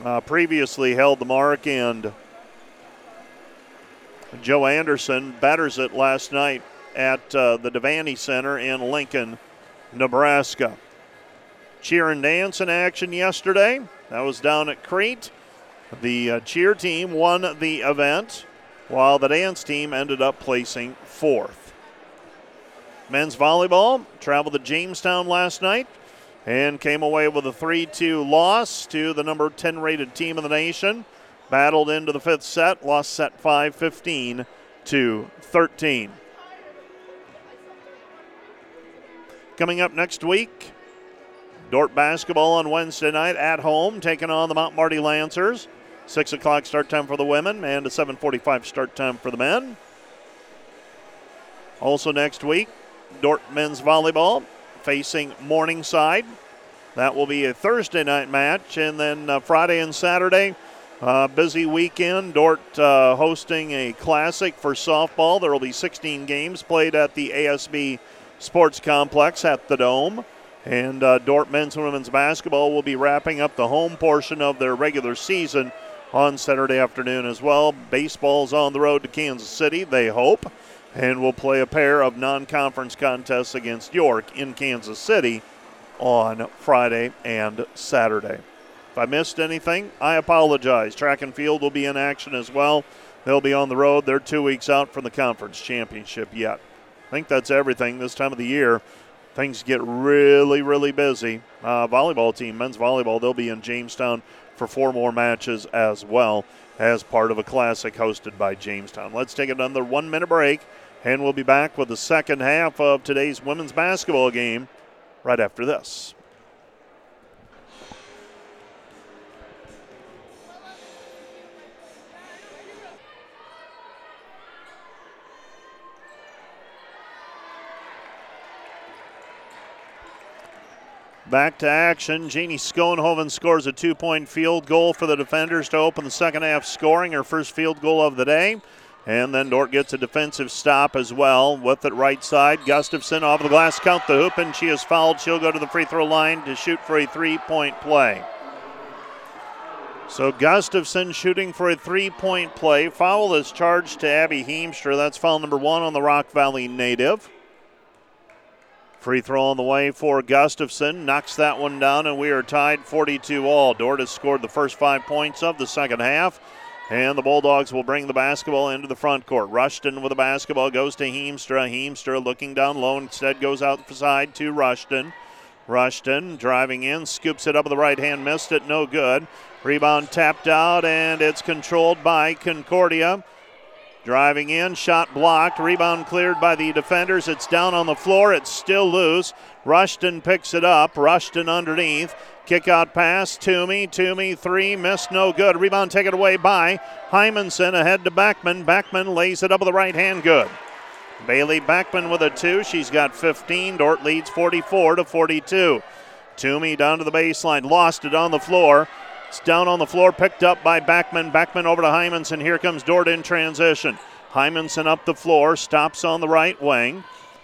uh, previously held the mark, and Joe Anderson batters it last night at uh, the Devaney Center in Lincoln, Nebraska. Cheer and dance in action yesterday. That was down at Crete. The uh, cheer team won the event, while the dance team ended up placing fourth. Men's volleyball traveled to Jamestown last night and came away with a 3 2 loss to the number 10 rated team in the nation. Battled into the fifth set, lost set 5 15 to 13. Coming up next week, Dordt basketball on Wednesday night at home, taking on the Mount Marty Lancers. Six o'clock start time for the women and a 7:45 start time for the men. Also next week, Dordt men's volleyball facing Morningside. That will be a Thursday night match, and then uh, Friday and Saturday, uh, busy weekend. Dordt uh, hosting a classic for softball. There will be 16 games played at the ASB Sports Complex at the Dome. And uh, Dordt men's and women's basketball will be wrapping up the home portion of their regular season on Saturday afternoon as well. Baseball's on the road to Kansas City, they hope, and will play a pair of non conference contests against York in Kansas City on Friday and Saturday. If I missed anything, I apologize. Track and field will be in action as well. They'll be on the road. They're two weeks out from the conference championship yet. I think that's everything this time of the year. Things get really, really busy. Uh, volleyball team, men's volleyball, they'll be in Jamestown for four more matches as well as part of a classic hosted by Jamestown. Let's take another one minute break, and we'll be back with the second half of today's women's basketball game right after this. Back to action. Janie Schoenhoven scores a two point field goal for the defenders to open the second half scoring, her first field goal of the day. And then Dordt gets a defensive stop as well with it right side. Gustafson off the glass, count the hoop, and she is fouled. She'll go to the free throw line to shoot for a three point play. So Gustafson shooting for a three point play. Foul is charged to Abby Heemstra. That's foul number one on the Rock Valley native. Free throw on the way for Gustafson. Knocks that one down, and we are tied 42 all. Dordt has scored the first five points of the second half. And the Bulldogs will bring the basketball into the front court. Rushton with the basketball goes to Heemstra. Heemstra looking down low instead goes outside to Rushton. Rushton driving in, scoops it up with the right hand, missed it, no good. Rebound tapped out, and it's controlled by Concordia. Driving in, shot blocked, rebound cleared by the defenders. It's down on the floor, it's still loose. Rushton picks it up, Rushton underneath. Kick out pass, Toomey, Toomey, three, missed, no good. Rebound taken away by Hymanson, ahead to Beckman. Beckman lays it up with the right hand, good. Bailey Beckman with a two, she's got 15. Dordt leads 44 to 42. Toomey down to the baseline, lost it on the floor. It's down on the floor, picked up by Beckman. Beckman over to Hymanson. Here comes Dordt in transition. Hymanson up the floor, stops on the right wing.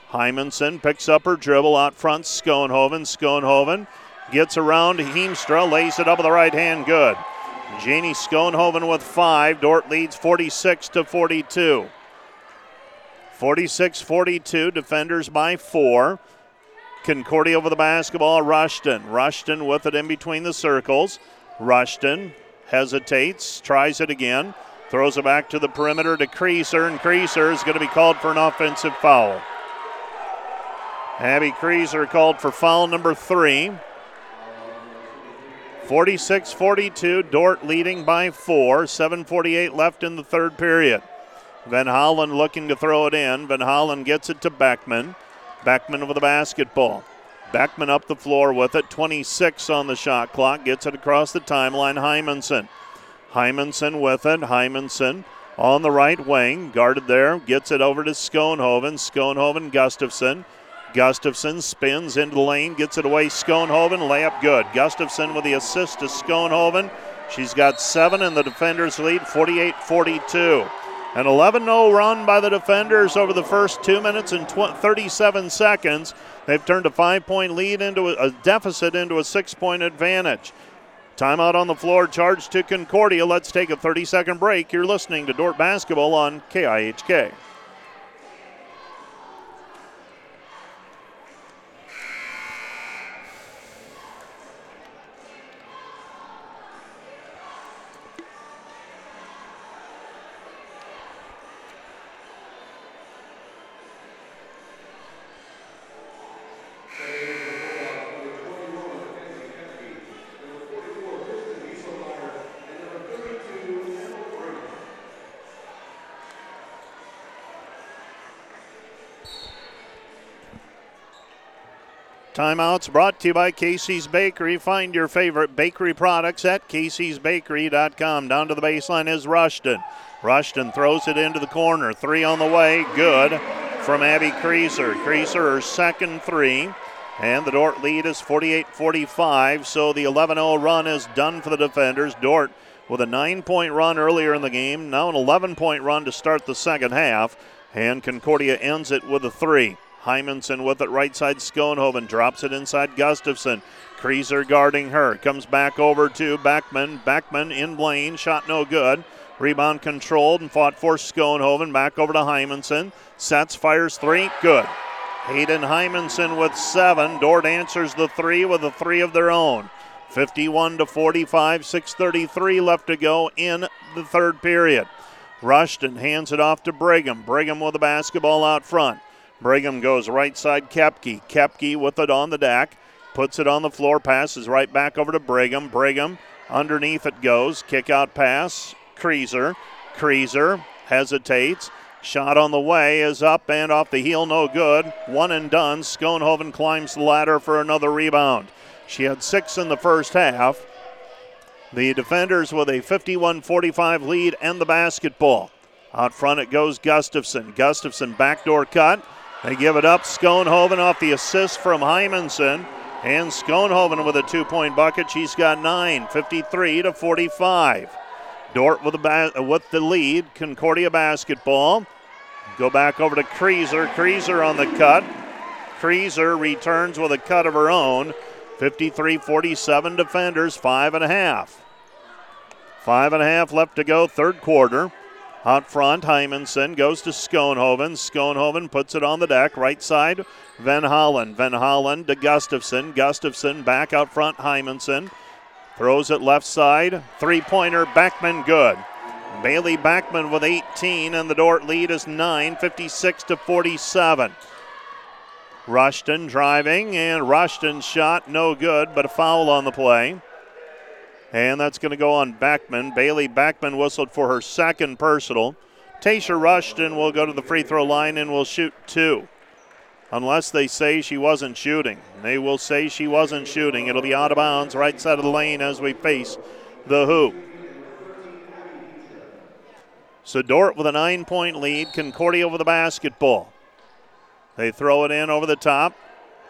Hymanson picks up her dribble out front. Schoenhoven. Schoenhoven gets around Heemstra, lays it up with the right hand. Good. Janie Schoenhoven with five. Dordt leads 46 to 42. 46 42. Defenders by four. Concordia over the basketball. Rushton. Rushton with it in between the circles. Rushton hesitates, tries it again, throws it back to the perimeter to Creaser, and Creaser is going to be called for an offensive foul. Abby Creaser called for foul number three. 46 42, Dordt leading by four. 7.48 left in the third period. Van Hollen looking to throw it in. Van Hollen gets it to Beckman. Beckman with the basketball. Beckman up the floor with it. 26 on the shot clock. Gets it across the timeline. Hymanson. Hymanson with it. Hymanson on the right wing. Guarded there. Gets it over to Schoenhoven. Schoenhoven, Gustafson. Gustafson spins into the lane. Gets it away. Schoenhoven. Layup good. Gustafson with the assist to Schoenhoven. She's got seven, and the defenders lead 48 42. An 11 0 run by the defenders over the first two minutes and 37 seconds. They've turned a five point lead into a, a deficit into a six point advantage. Timeout on the floor, charge to Concordia. Let's take a 30 second break. You're listening to Dordt Basketball on KIHK. Timeouts brought to you by Casey's Bakery. Find your favorite bakery products at caseysbakery.com. Down to the baseline is Rushton. Rushton throws it into the corner. Three on the way. Good from Abby Creaser. Creaser, her second three. And the Dordt lead is 48 45. So the 11 0 run is done for the defenders. Dordt with a nine point run earlier in the game. Now an 11 point run to start the second half. And Concordia ends it with a three. Hymanson with it right side. Schoenhoven drops it inside Gustafson. Creaser guarding her. Comes back over to Beckman. Beckman in lane. Shot no good. Rebound controlled and fought for Schoenhoven. Back over to Hymanson. Sets, fires three. Good. Hayden Hymanson with seven. Dordt answers the three with a three of their own. 51 to 45, 6:33 left to go in the third period. Rushton hands it off to Brigham. Brigham with the basketball out front. Brigham goes right side Kepke. Kepke with it on the deck. Puts it on the floor. Passes right back over to Brigham. Brigham underneath it goes. Kick out pass. Creaser. Creaser hesitates. Shot on the way is up and off the heel, no good. One and done. Schoenhoven climbs the ladder for another rebound. She had six in the first half. The defenders with a 51 45 lead and the basketball. Out front it goes Gustafson. Gustafson backdoor cut. They give it up. Schoenhoven off the assist from Hymanson. And Schoenhoven with a two point bucket. She's got nine, 53 to 45. Dordt with the, ba- with the lead. Concordia basketball. Go back over to Creaser. Creaser on the cut. Creaser returns with a cut of her own. 53 47 defenders, five and a half. Five and a half left to go, third quarter. Out front, Hymanson goes to Schoenhoven. Schoenhoven puts it on the deck, right side, Van Hollen. Van Hollen to Gustafson. Gustafson back out front, Hymanson. Throws it left side. Three pointer, Beckman good. Bailey Beckman with 18, and the Dordt lead is 9, 56 to 47. Rushton driving, and Rushton's shot no good, but a foul on the play. And that's going to go on Beckman. Bailey Beckman whistled for her second personal. Tasha Rushton will go to the free throw line and will shoot two. Unless they say she wasn't shooting. They will say she wasn't shooting. It'll be out of bounds, right side of the lane as we face the hoop. So with a nine point lead. Concordia with the basketball. They throw it in over the top,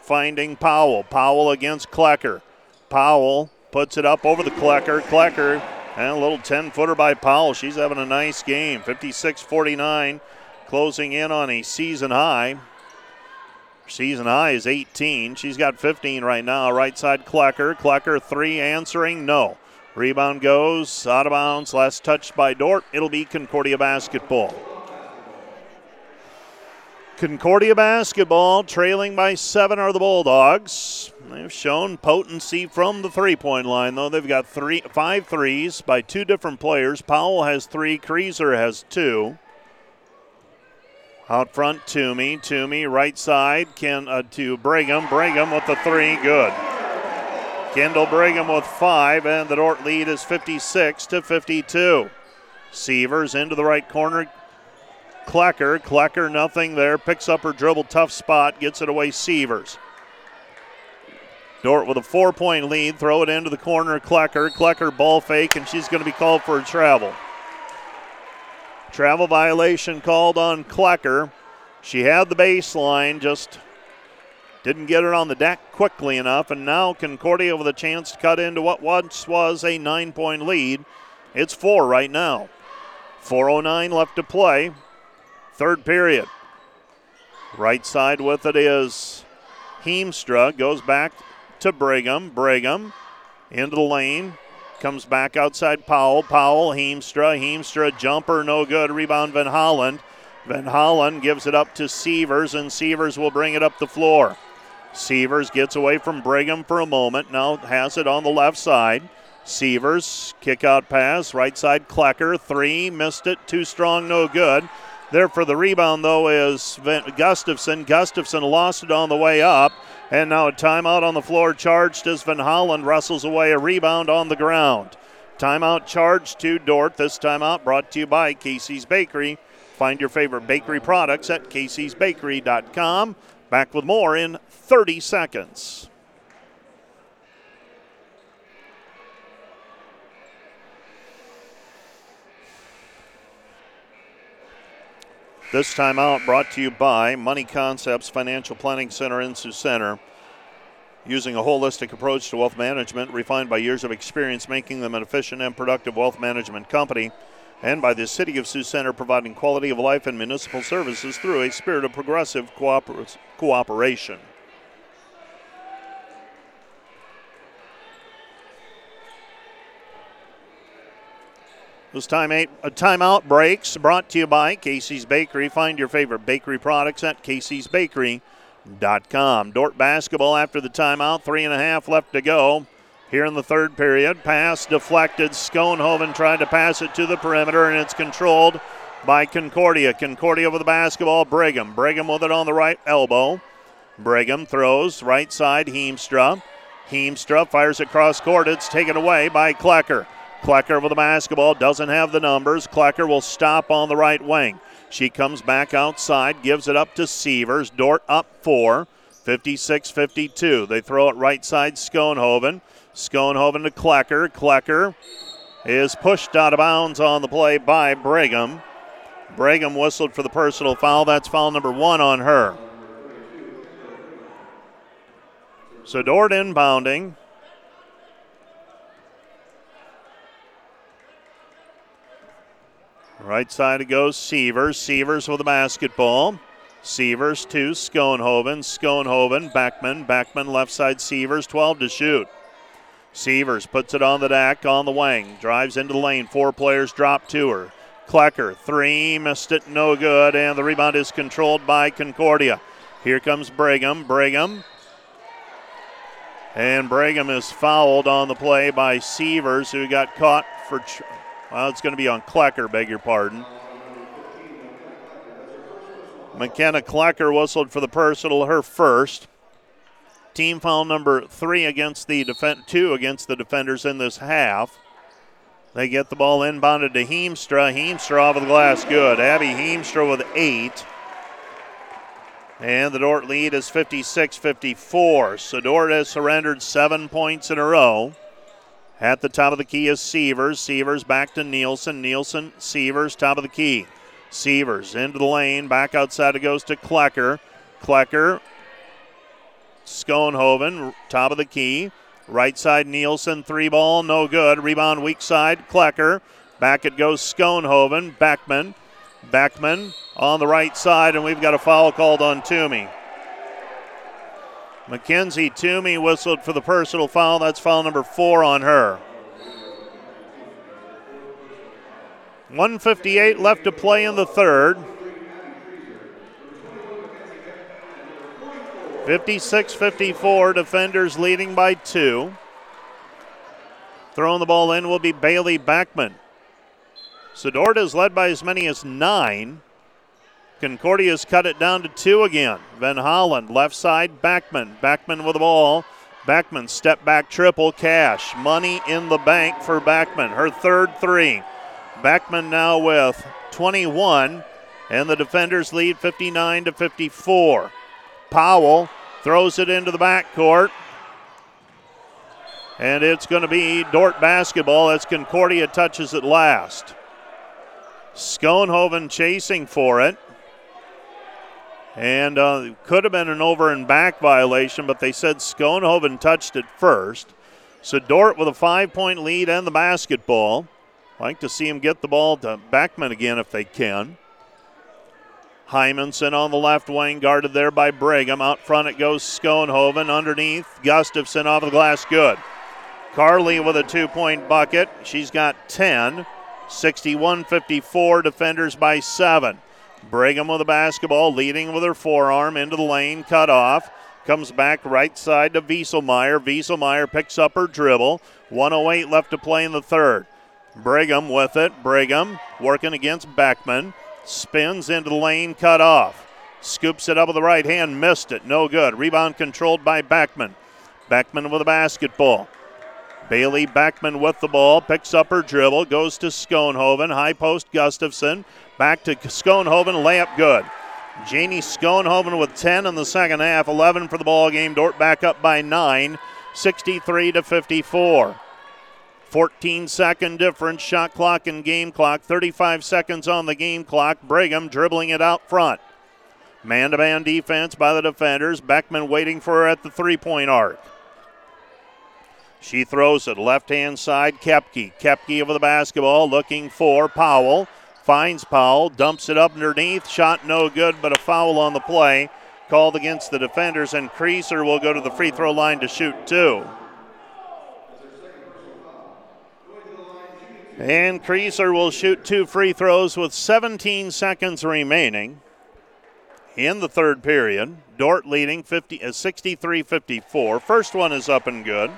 finding Powell. Powell against Klecker. Powell puts it up over the Klecker. Klecker, and a little 10 footer by Powell. She's having a nice game. 56 49, closing in on a season high. Season high is 18. She's got 15 right now. Right side Klecker. Klecker three answering no. Rebound goes out of bounds. Last touched by Dordt. It'll be Concordia basketball. Concordia basketball trailing by seven are the Bulldogs. They've shown potency from the three-point line, though. They've got three, five threes by two different players. Powell has three. Creaser has two. Out front, Toomey. Toomey, right side, Ken uh, to Brigham. Brigham with the three, good. Kendall Brigham with five, and the Dordt lead is 56 to 52. Sievers into the right corner, Klecker. Klecker, nothing there. Picks up her dribble, tough spot, gets it away. Sievers. Dordt with a four point lead. Throw it into the corner. Klecker. Klecker ball fake, and she's going to be called for a travel. Travel violation called on Klecker. She had the baseline, just didn't get it on the deck quickly enough, and now Concordia with a chance to cut into what once was a nine point lead. It's four right now. 4.09 left to play. Third period. Right side with it is Heemstra. Goes back to Brigham. Brigham into the lane. Comes back outside Powell. Powell, Heemstra. Heemstra, jumper, no good. Rebound, Van Holland. Van Holland gives it up to Sievers, and Sievers will bring it up the floor. Sievers gets away from Brigham for a moment. Now has it on the left side. Sievers, kick out pass, right side Klecker, three, missed it, too strong, no good. There for the rebound, though, is Gustafson. Gustafson lost it on the way up. And now a timeout on the floor charged as Van Holland wrestles away a rebound on the ground. Timeout charged to Dordt. This timeout brought to you by Casey's Bakery. Find your favorite bakery products at caseysbakery.com. Back with more in 30 seconds. This time out brought to you by Money Concepts Financial Planning Center in Sioux Center. Using a holistic approach to wealth management, refined by years of experience making them an efficient and productive wealth management company, and by the City of Sioux Center providing quality of life and municipal services through a spirit of progressive cooper- cooperation. This time eight, a timeout breaks brought to you by Casey's Bakery. Find your favorite bakery products at caseysbakery.com. Dordt basketball after the timeout, three and a half left to go. Here in the third period, pass deflected. Schoenhoven tried to pass it to the perimeter, and it's controlled by Concordia. Concordia with the basketball. Brigham. Brigham with it on the right elbow. Brigham throws right side. Heemstra. Heemstra fires across court. It's taken away by Klecker. Klecker with the basketball doesn't have the numbers. Klecker will stop on the right wing. She comes back outside, gives it up to Sievers. Dordt up four, 56 52. They throw it right side, Schoenhoven. Schoenhoven to Klecker. Klecker is pushed out of bounds on the play by Brigham. Brigham whistled for the personal foul. That's foul number one on her. So Dordt inbounding. Right side it goes Sievers. Sievers with the basketball. Sievers to Schoenhoven. Schoenhoven, Beckman. Beckman left side Sievers. 12 to shoot. Sievers puts it on the deck on the wing. Drives into the lane. Four players drop to her. Klecker, three, missed it, no good, and the rebound is controlled by Concordia. Here comes Brigham. Brigham. And Brigham is fouled on the play by Sievers, who got caught for well, it's going to be on Klecker, beg your pardon. McKenna Klecker whistled for the personal, her first. Team foul number three against the defend two against the defenders in this half. They get the ball inbounded to Heemstra. Heemstra off of the glass, good. Abby Heemstra with eight. And the Dordt lead is 56 54. So Dordt has surrendered seven points in a row. At the top of the key is Sievers. Sievers back to Nielsen. Nielsen, Sievers, top of the key. Sievers into the lane. Back outside it goes to Klecker. Klecker, Schoenhoven, top of the key. Right side Nielsen, three ball, no good. Rebound weak side, Klecker. Back it goes Schoenhoven. Beckman. Beckman on the right side, and we've got a foul called on Toomey. Mackenzie Toomey whistled for the personal foul. That's foul number four on her. 158 left to play in the third. 56 54, defenders leading by two. Throwing the ball in will be Bailey Beckman. Sedort is led by as many as nine. Concordia's cut it down to two again. Van Holland, left side, Beckman. Beckman with the ball. Beckman, step back triple, cash. Money in the bank for Beckman. Her third three. Beckman now with 21, and the defenders lead 59 to 54. Powell throws it into the backcourt. And it's going to be Dordt basketball as Concordia touches it last. Schoenhoven chasing for it. And uh, could have been an over and back violation, but they said Schoenhoven touched it first. So Dordt with a five point lead and the basketball. Like to see him get the ball to Beckman again if they can. Hymanson on the left wing, guarded there by Brigham. Out front it goes Schoenhoven. Underneath, Gustafson off the glass, good. Carly with a two point bucket. She's got 10. 61 54, defenders by seven. Brigham with the basketball, leading with her forearm into the lane, cut off. Comes back right side to Wieselmeyer. Wieselmeyer picks up her dribble. 108 left to play in the third. Brigham with it. Brigham working against Beckman. Spins into the lane, cut off. Scoops it up with the right hand, missed it. No good. Rebound controlled by Beckman. Beckman with the basketball. Bailey Beckman with the ball, picks up her dribble, goes to Schoenhoven. High post Gustafson. Back to Schoenhoven, layup good. Janie Schoenhoven with 10 in the second half, 11 for the ball game. Dordt back up by 9, 63 to 54. 14 second difference, shot clock and game clock. 35 seconds on the game clock. Brigham dribbling it out front. Man to man defense by the defenders. Beckman waiting for her at the three point arc. She throws it left hand side. Kepke. Kepke over the basketball looking for Powell. Finds Powell, dumps it up underneath. Shot no good, but a foul on the play. Called against the defenders, and Creaser will go to the free throw line to shoot two. And Creaser will shoot two free throws with 17 seconds remaining in the third period. Dordt leading 50, uh, 63 54. First one is up and good.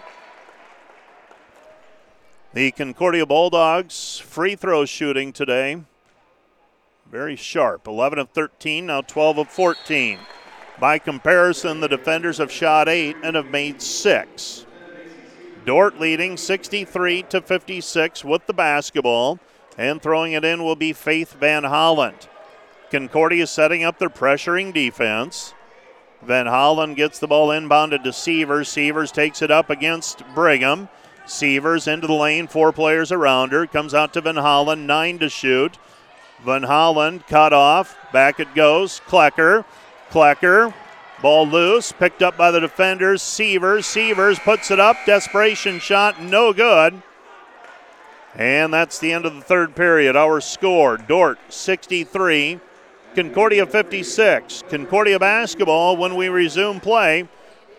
The Concordia Bulldogs free throw shooting today. Very sharp. 11 of 13, now 12 of 14. By comparison, the defenders have shot eight and have made six. Dordt leading 63 to 56 with the basketball, and throwing it in will be Faith Van Holland. Concordia setting up their pressuring defense. Van Holland gets the ball inbounded to Sievers. Sievers takes it up against Brigham. Sievers into the lane, four players around her. Comes out to Van Holland, nine to shoot. Van Holland cut off. Back it goes. Klecker. Klecker Ball loose, picked up by the defenders. Sievers. Sievers puts it up. Desperation shot, no good. And that's the end of the third period. Our score Dordt 63, Concordia 56. Concordia basketball when we resume play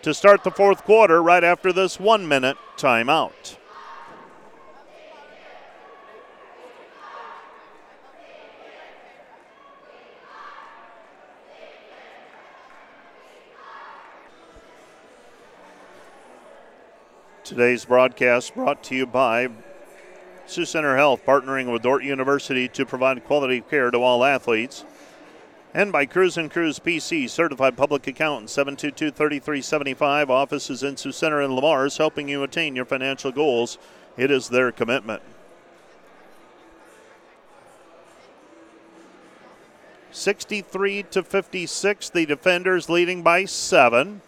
to start the fourth quarter right after this one minute timeout. Today's broadcast brought to you by Sioux Center Health, partnering with Dordt University to provide quality care to all athletes. And by Cruz and Cruz PC, certified public accountant, 722-3375. Offices in Sioux Center and Le Mars, helping you attain your financial goals. It is their commitment. Sixty-three to fifty-six. The defenders leading by seven.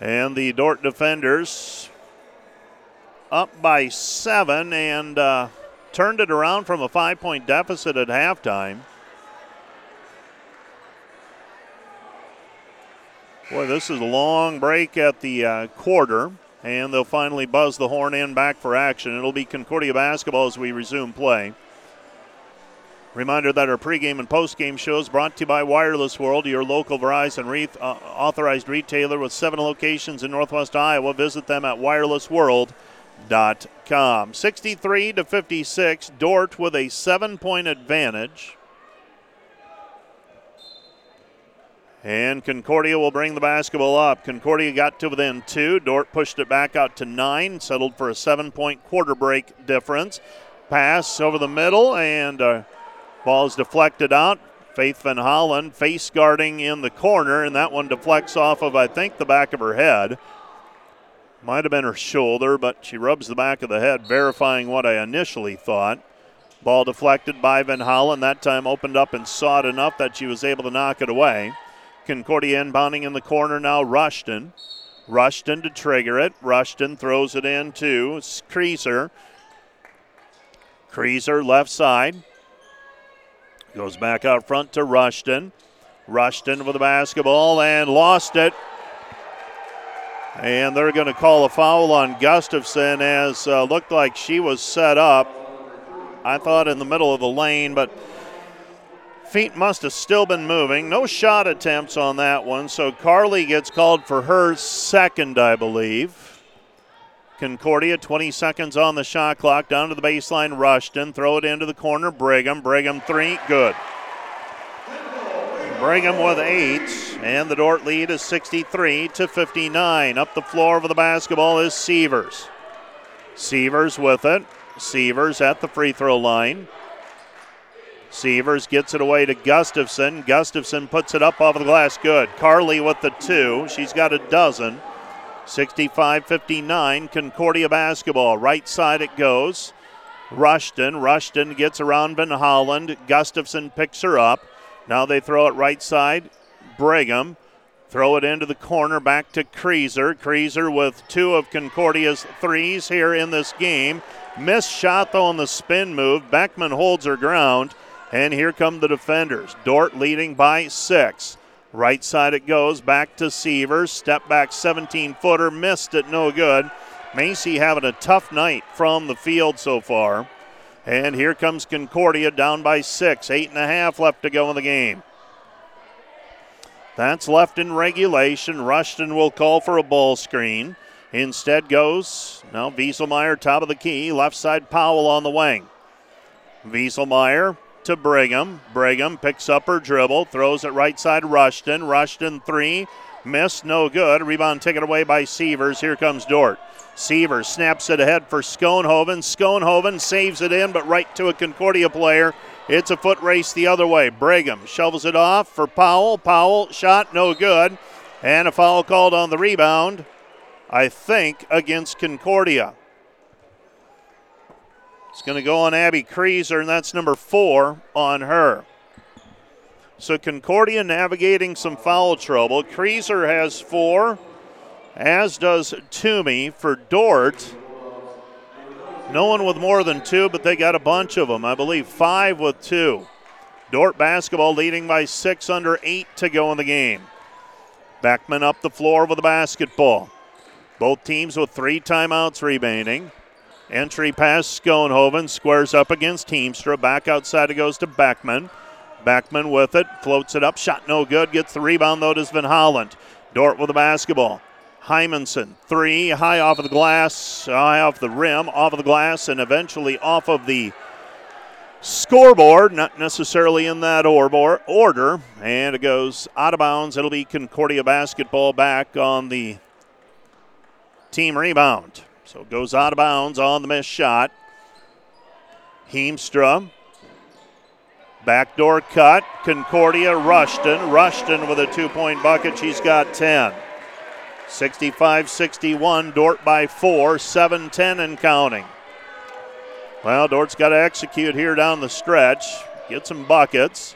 And the Dordt defenders up by seven and uh, turned it around from a five point deficit at halftime. Boy, this is a long break at the uh, quarter, and they'll finally buzz the horn in back for action. It'll be Concordia basketball as we resume play. Reminder that our pregame and postgame shows brought to you by Wireless World, your local Verizon re- uh, authorized retailer with seven locations in Northwest Iowa. Visit them at wirelessworld.com. 63 to 56, Dordt with a seven-point advantage. And Concordia will bring the basketball up. Concordia got to within two. Dordt pushed it back out to nine, settled for a seven point quarter break difference. Pass over the middle, and uh, Ball is deflected out. Faith Van Holland face guarding in the corner, and that one deflects off of, I think, the back of her head. Might have been her shoulder, but she rubs the back of the head, verifying what I initially thought. Ball deflected by Van Holland. That time opened up and saw it enough that she was able to knock it away. Concordia inbounding in the corner now, Rushton. Rushton to trigger it. Rushton throws it in to Creaser. Creaser left side. Goes back out front to Rushton. Rushton with the basketball and lost it. And they're going to call a foul on Gustafson as uh, looked like she was set up. I thought in the middle of the lane, but feet must have still been moving. No shot attempts on that one, so Carly gets called for her second, I believe. Concordia, 20 seconds on the shot clock, down to the baseline. Rushton, throw it into the corner. Brigham, Brigham three, good. Brigham with eight, and the Dordt lead is 63 to 59. Up the floor for the basketball is Sievers. Sievers with it. Sievers at the free throw line. Sievers gets it away to Gustafson. Gustafson puts it up off the glass. Good. Carly with the two. She's got a dozen. 65 59. Concordia basketball. Right side it goes. Rushton. Rushton gets around Van Holland. Gustafson picks her up. Now they throw it right side. Brigham. Throw it into the corner back to Creaser. Creaser with two of Concordia's threes here in this game. Missed shot though on the spin move. Beckman holds her ground. And here come the defenders. Dordt leading by six. Right side it goes back to Sievers. Step back 17 footer. Missed it. No good. Macy having a tough night from the field so far. And here comes Concordia down by six. Eight and a half left to go in the game. That's left in regulation. Rushton will call for a ball screen. Instead goes now Wieselmeyer, top of the key. Left side Powell on the wing. Wieselmeyer to Brigham. Brigham picks up her dribble, throws it right side Rushton. Rushton three. Missed, no good. Rebound taken away by Sievers. Here comes Dordt. Sievers snaps it ahead for Schoenhoven. Schoenhoven saves it in, but right to a Concordia player. It's a foot race the other way. Brigham shovels it off for Powell. Powell shot no good. And a foul called on the rebound, I think, against Concordia. It's going to go on Abby Creaser, and that's number four on her. So Concordia navigating some foul trouble. Creaser has four, as does Toomey for Dordt. No one with more than two, but they got a bunch of them. I believe five with two. Dordt basketball leading by six under eight to go in the game. Beckman up the floor with the basketball. Both teams with three timeouts remaining. Entry pass Schoenhoven squares up against Heemstra. Back outside it goes to Beckman. Beckman with it, floats it up, shot no good, gets the rebound though to Van Holland. Dordt with the basketball. Hymanson, three, high off of the glass, high off the rim, off of the glass, and eventually off of the scoreboard, not necessarily in that order. And it goes out of bounds. It'll be Concordia basketball back on the team rebound. So it goes out of bounds on the missed shot. Heemstra. Backdoor cut. Concordia Rushton. Rushton with a two point bucket. She's got 10. 65 61. Dordt by four. 7 10 and counting. Well, Dordt's got to execute here down the stretch. Get some buckets.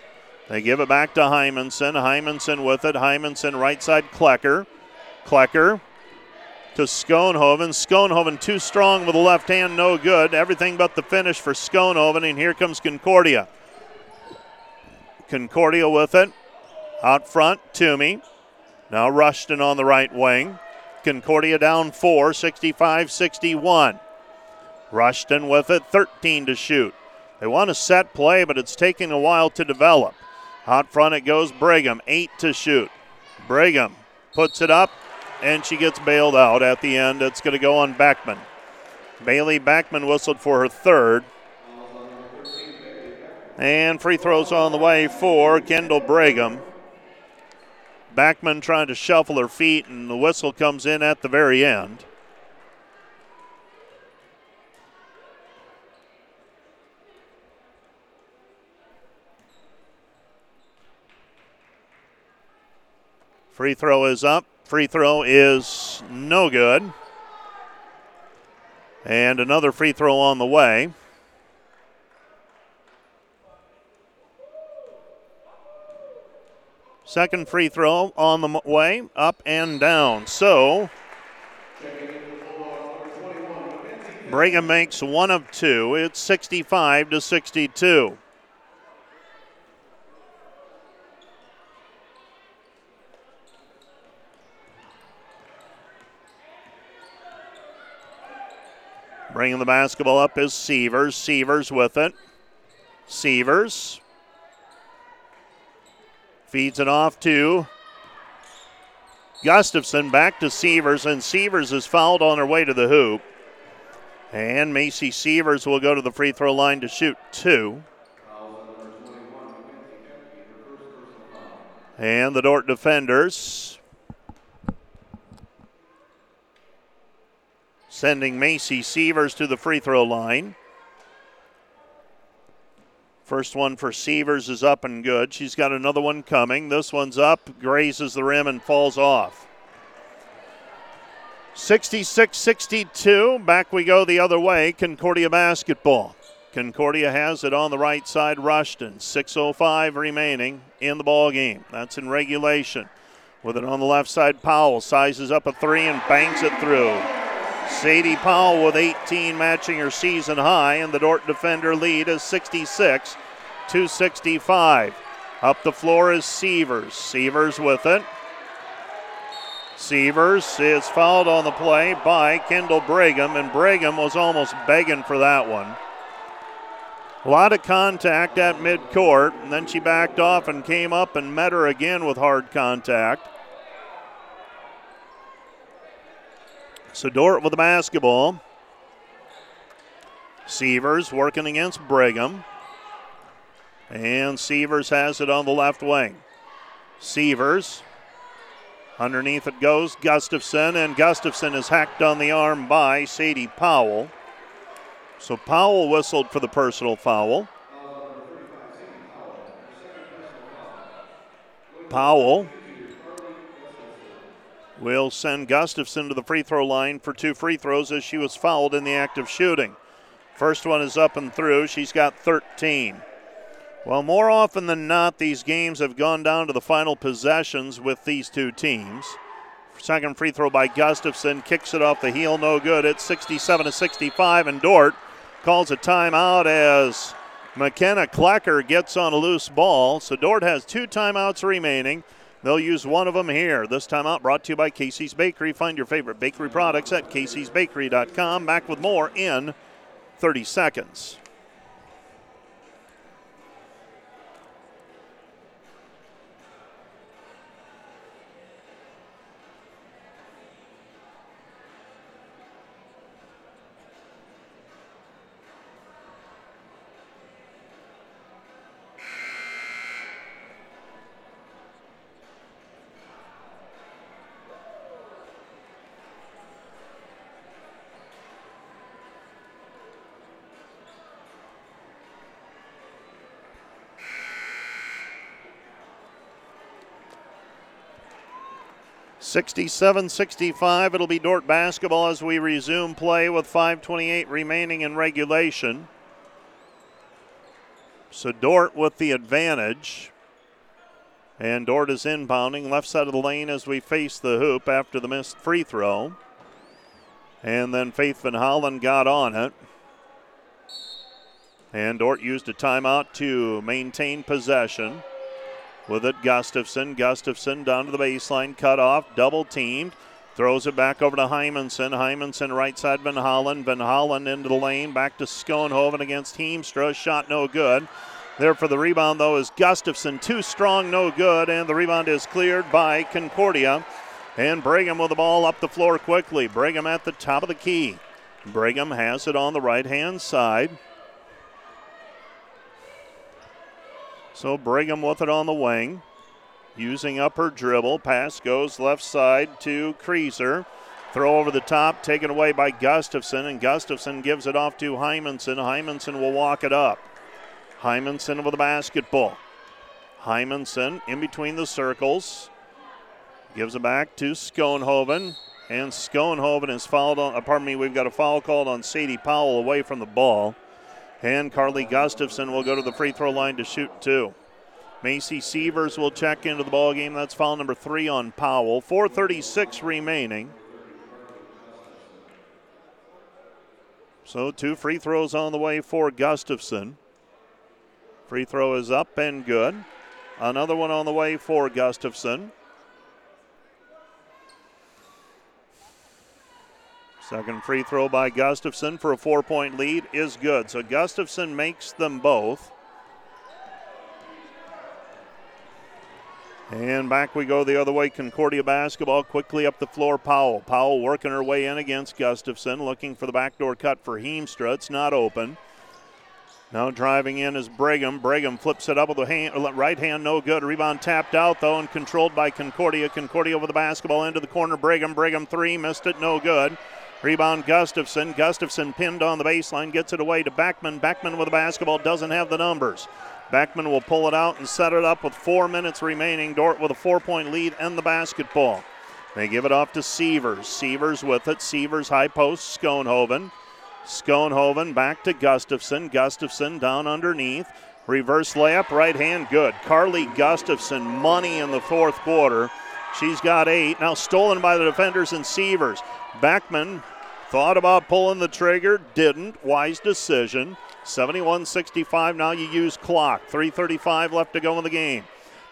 They give it back to Hymanson. Hymanson with it. Hymanson right side Klecker. Klecker to Schoenhoven. Schoenhoven too strong with the left hand, no good. Everything but the finish for Schoenhoven, and here comes Concordia. Concordia with it. Out front, Toomey. Now Rushton on the right wing. Concordia down four, 65 61. Rushton with it, 13 to shoot. They want a set play, but it's taking a while to develop. Out front it goes Brigham, eight to shoot. Brigham puts it up, and she gets bailed out at the end. It's going to go on Beckman. Bailey Beckman whistled for her third. And free throws on the way for Kendall Brigham. Beckman trying to shuffle her feet, and the whistle comes in at the very end. Free throw is up. Free throw is no good. And another free throw on the way. Second free throw on the way, up and down. So, Brigham makes one of two. It's 65 to 62. Bringing the basketball up is Sievers. Sievers with it. Sievers feeds it off to Gustafson. Back to Sievers, and Sievers is fouled on her way to the hoop. And Macy Sievers will go to the free throw line to shoot two. And the Dordt defenders sending Macy Sievers to the free throw line. First one for Sievers is up and good. She's got another one coming. This one's up, grazes the rim, and falls off. 66 62. Back we go the other way. Concordia basketball. Concordia has it on the right side. Rushton. 6.05 remaining in the ball game. That's in regulation. With it on the left side, Powell sizes up a three and bangs it through. Sadie Powell with 18 matching her season high, and the Dordt defender lead is 66 to 65. Up the floor is Sievers. Sievers with it. Sievers is fouled on the play by Kendall Brigham, and Brigham was almost begging for that one. A lot of contact at midcourt, and then she backed off and came up and met her again with hard contact. So Dordt with the basketball. Sievers working against Brigham. And Sievers has it on the left wing. Sievers Underneath it goes Gustafson, and Gustafson is hacked on the arm by Sadie Powell. So Powell whistled for the personal foul. Powell will send Gustafson to the free throw line for two free throws as she was fouled in the act of shooting. First one is up and through. She's got 13. Well, more often than not, these games have gone down to the final possessions with these two teams. Second free throw by Gustafson kicks it off the heel, no good. It's 67 to 65, and Dordt calls a timeout as McKenna Klecker gets on a loose ball. So Dordt has two timeouts remaining. They'll use one of them here. This time out brought to you by Casey's Bakery. Find your favorite bakery products at caseysbakery.com. Back with more in 30 seconds. 67 65. It'll be Dordt basketball as we resume play with 5.28 remaining in regulation. So Dordt with the advantage. And Dordt is inbounding left side of the lane as we face the hoop after the missed free throw. And then Faith Van Holland got on it. And Dordt used a timeout to maintain possession. With it, Gustafson. Gustafson down to the baseline, cut off, double teamed. Throws it back over to Hymanson. Hymanson right side Van Hollen. Van Hollen into the lane. Back to Schoenhoven against Heemstra. Shot no good. There for the rebound, though, is Gustafson. Too strong, no good. And the rebound is cleared by Concordia. And Brigham with the ball up the floor quickly. Brigham at the top of the key. Brigham has it on the right hand side. So Brigham with it on the wing. Using up her dribble. Pass goes left side to Creaser. Throw over the top, taken away by Gustafson, and Gustafson gives it off to Hymanson. Hymanson will walk it up. Hymanson with the basketball. Hymanson in between the circles. Gives it back to Schoenhoven. And Schoenhoven is fouled on, uh, pardon me, we've got a foul called on Sadie Powell away from the ball. And Carly Gustafson will go to the free throw line to shoot two. Macy Sievers will check into the ball game. That's foul number three on Powell. 4:36 remaining. So two free throws on the way for Gustafson. Free throw is up and good. Another one on the way for Gustafson. Second free throw by Gustafson for a four point lead is good. So Gustafson makes them both. And back we go the other way. Concordia basketball quickly up the floor. Powell. Powell working her way in against Gustafson, looking for the backdoor cut for Heemstra. It's not open. Now driving in is Brigham. Brigham flips it up with the hand, uh, right hand, no good. Rebound tapped out though and controlled by Concordia. Concordia with the basketball into the corner. Brigham. Brigham three, missed it, no good. Rebound Gustafson. Gustafson pinned on the baseline, gets it away to Beckman. Beckman with the basketball doesn't have the numbers. Beckman will pull it out and set it up with four minutes remaining. Dordt with a four point lead and the basketball. They give it off to Sievers. Sievers with it. Sievers high post. Schoenhoven. Schoenhoven back to Gustafson. Gustafson down underneath. Reverse layup, right hand, good. Carly Gustafson, money in the fourth quarter. She's got eight. Now stolen by the defenders and Sievers. Beckman thought about pulling the trigger, didn't. Wise decision. 71 65. Now you use clock. 3.35 left to go in the game.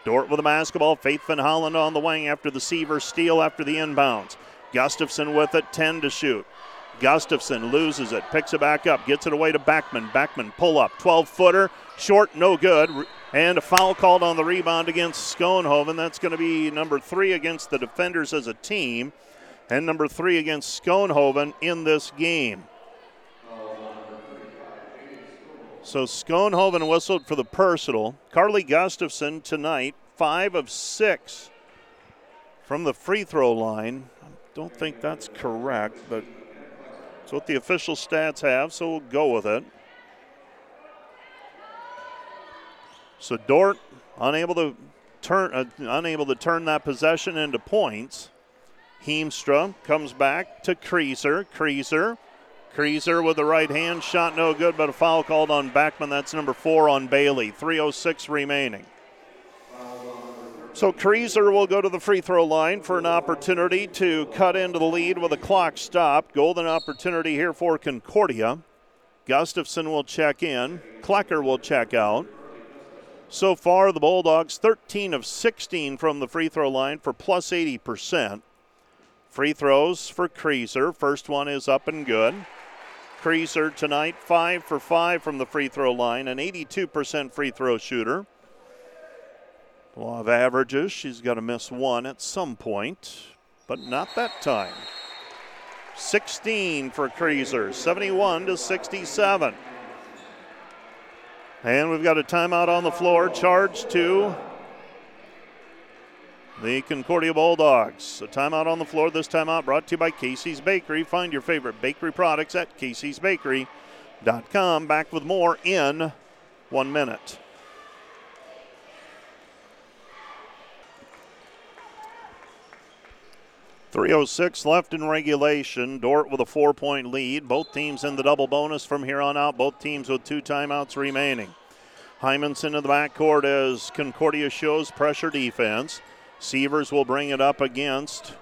Dordt with the basketball. Faith Van Holland on the wing after the Sievers steal after the inbounds. Gustafson with it, 10 to shoot. Gustafson loses it, picks it back up, gets it away to Beckman. Beckman pull up, 12 footer, short, no good. And a foul called on the rebound against Schoenhoven. That's going to be number three against the defenders as a team, and number three against Schoenhoven in this game. So Schoenhoven whistled for the personal. Carly Gustafson tonight, five of six from the free throw line. I don't think that's correct, but it's what the official stats have, so we'll go with it. So Dordt unable to turn uh, unable to turn that possession into points. Heemstra comes back to Creaser. Creaser. Creaser with the right hand shot no good, but a foul called on Beckman. That's number four on Bailey. 306 remaining. So Creaser will go to the free throw line for an opportunity to cut into the lead with a clock stopped. Golden opportunity here for Concordia. Gustafson will check in. Klecker will check out. So far, the Bulldogs 13 of 16 from the free throw line for plus 80%. Free throws for Creaser. First one is up and good. Creaser tonight, 5 for 5 from the free throw line, an 82% free throw shooter. Law of averages, she's got to miss one at some point, but not that time. 16 for Creaser, 71 to 67. And we've got a timeout on the floor, charge to the Concordia Bulldogs. A timeout on the floor, this timeout brought to you by Casey's Bakery. Find your favorite bakery products at caseysbakery.com. Back with more in one minute. 306 left in regulation. Dordt with a four point lead. Both teams in the double bonus from here on out. Both teams with two timeouts remaining. Hymanson in the backcourt as Concordia shows pressure defense. Sievers will bring it up against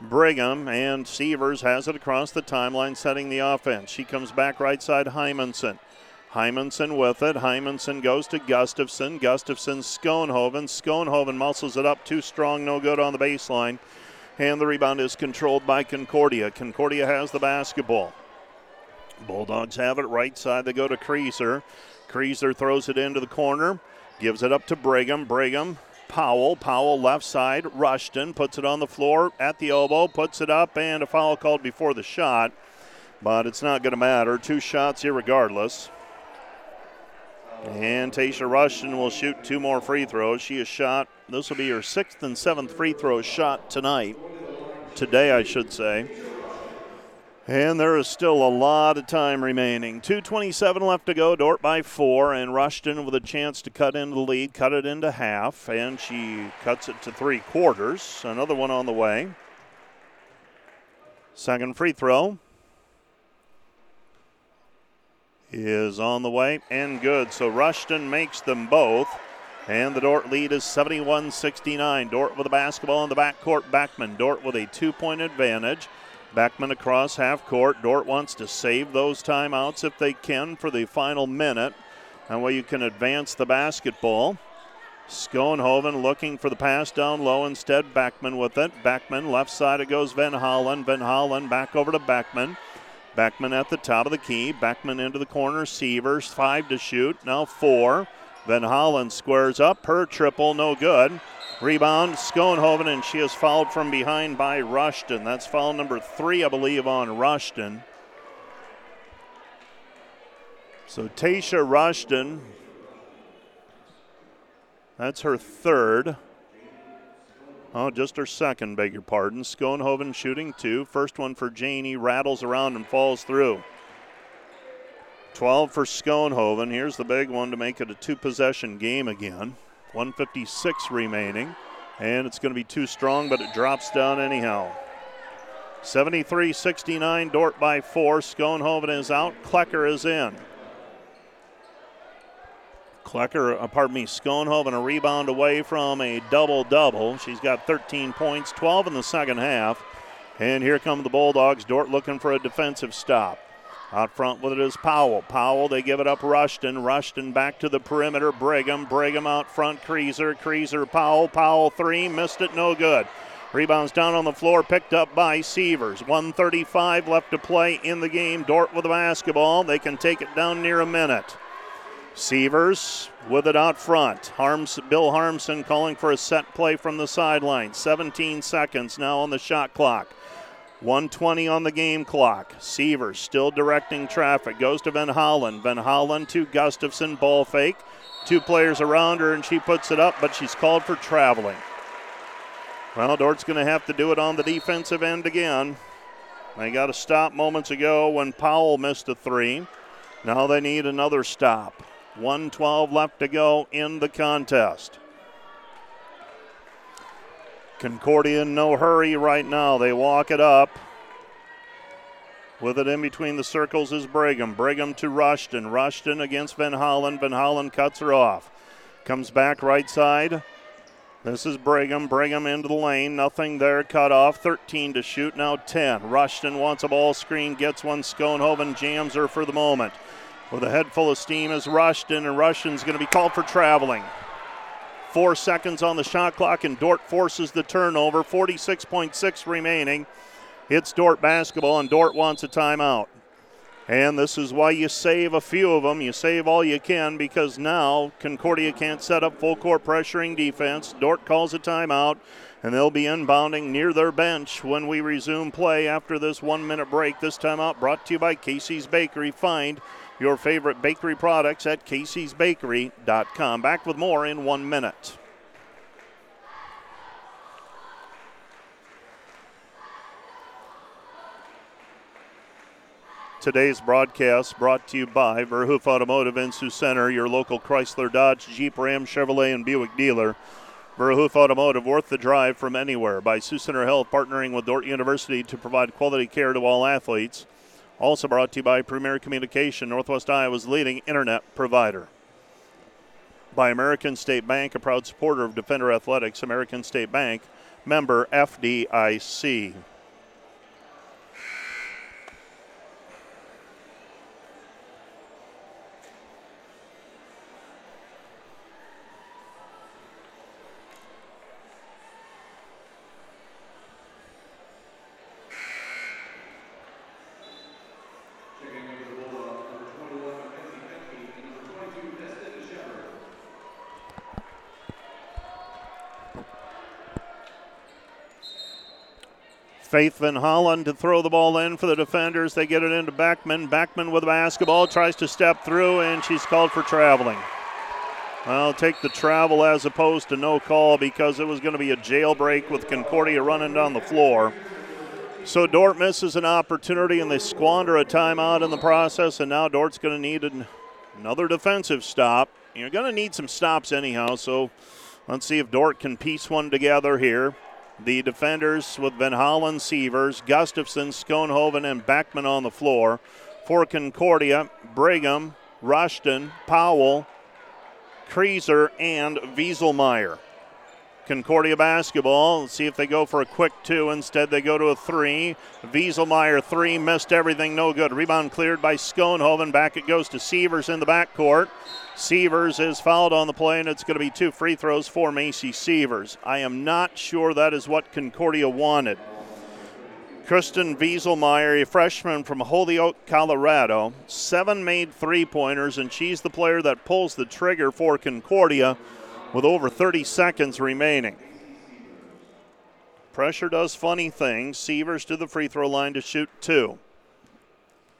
Brigham, and Sievers has it across the timeline, setting the offense. She comes back right side, Hymanson. Hymanson with it. Hymanson goes to Gustafson. Gustafson, Schoenhoven. Schoenhoven muscles it up, too strong, no good on the baseline and the rebound is controlled by Concordia. Concordia has the basketball. Bulldogs have it right side. They go to Creaser. Creaser throws it into the corner, gives it up to Brigham. Brigham, Powell. Powell left side. Rushton puts it on the floor at the elbow, puts it up, and a foul called before the shot. But it's not going to matter. Two shots here, regardless. And Tasha Rushton will shoot two more free throws. She has shot, this will be her sixth and seventh free throw shot tonight. Today, I should say. And there is still a lot of time remaining. 2.27 left to go. Dordt by four, and Rushton with a chance to cut into the lead, cut it into half, and she cuts it to three quarters. Another one on the way. Second free throw is on the way and good. So Rushton makes them both. And the Dordt lead is 71 69. Dordt with the basketball in the backcourt. Beckman. Dordt with a two point advantage. Beckman across half court. Dordt wants to save those timeouts if they can for the final minute. That way you can advance the basketball. Schoenhoven looking for the pass down low instead. Beckman with it. Beckman left side it goes Van Hollen. Van Hollen back over to Beckman. Beckman at the top of the key. Beckman into the corner. Sievers five to shoot. Now four. Van Hollen squares up. Her triple no good. Rebound Schoenhoven and she is fouled from behind by Rushton. That's foul number three, I believe, on Rushton. So Tasha Rushton that's her third. Oh, just her second, beg your pardon. Schoenhoven shooting two. First one for Janie, rattles around and falls through. 12 for Schoenhoven. Here's the big one to make it a two possession game again. 156 remaining. And it's going to be too strong, but it drops down anyhow. 73 69, Dordt by four. Schoenhoven is out. Klecker is in. Klecker, uh, pardon me, Schoenhoven a rebound away from a double double. She's got 13 points, 12 in the second half. And here come the Bulldogs. Dordt looking for a defensive stop. Out front with it is Powell. Powell, they give it up Rushton. Rushton back to the perimeter. Brigham. Brigham out front. Creaser. Creaser. Powell. Powell three. Missed it. No good. Rebounds down on the floor. Picked up by Sievers. 135 left to play in the game. Dordt with the basketball. They can take it down near a minute. Sievers with it out front. Harms, Bill Harmsen calling for a set play from the sideline. 17 seconds now on the shot clock. 120 on the game clock. Sievers still directing traffic. Goes to Van Hollen. Van Hollen to Gustafson. Ball fake. Two players around her and she puts it up, but she's called for traveling. Well, Dordt's going to have to do it on the defensive end again. They got a stop moments ago when Powell missed a three. Now they need another stop. 112 left to go in the contest. Concordia in no hurry right now. They walk it up. With it in between the circles is Brigham. Brigham to Rushton. Rushton against Van Hollen. Van Hollen cuts her off. Comes back right side. This is Brigham. Brigham into the lane. Nothing there. Cut off. 13 to shoot. Now 10. Rushton wants a ball screen. Gets one. Schoenhoven jams her for the moment with a head full of steam is Rushton, and Rushton's going to be called for traveling. Four seconds on the shot clock, and Dordt forces the turnover. 46.6 remaining. It's Dordt basketball, and Dordt wants a timeout. And this is why you save a few of them. You save all you can because now Concordia can't set up full court pressuring defense. Dordt calls a timeout, and they'll be inbounding near their bench when we resume play after this one minute break. This timeout brought to you by Casey's Bakery. Find your favorite bakery products at caseysbakery.com. Back with more in one minute. Today's broadcast brought to you by Verhoof Automotive in Sioux Center, your local Chrysler, Dodge, Jeep, Ram, Chevrolet, and Buick dealer. Verhoof Automotive, worth the drive from anywhere. By Sioux Center Health, partnering with Dordt University to provide quality care to all athletes. Also brought to you by Premier Communication, Northwest Iowa's leading internet provider. By American State Bank, a proud supporter of Defender Athletics, American State Bank, member FDIC. Faith Van Hollen to throw the ball in for the defenders. They get it into Beckman. Beckman with the basketball tries to step through, and she's called for traveling. I'll take the travel as opposed to no call because it was going to be a jailbreak with Concordia running down the floor. So Dordt misses an opportunity and they squander a timeout in the process, and now Dordt's going to need an, another defensive stop. You're going to need some stops anyhow, so let's see if Dordt can piece one together here. The defenders with Van Hollen, Sievers, Gustafson, Schoenhoven, and Beckman on the floor. For Concordia, Brigham, Rushton, Powell, Creaser, and Wieselmeyer. Concordia basketball. Let's see if they go for a quick two. Instead, they go to a three. Wieselmeyer, three, missed everything, no good. Rebound cleared by Schoenhoven. Back it goes to Sievers in the backcourt. Sievers is fouled on the play, and it's going to be two free throws for Macy Sievers. I am not sure that is what Concordia wanted. Kristen Wieselmeyer, a freshman from Holyoke, Colorado, seven made three pointers, and she's the player that pulls the trigger for Concordia with over 30 seconds remaining. Pressure does funny things. Sievers to the free throw line to shoot two.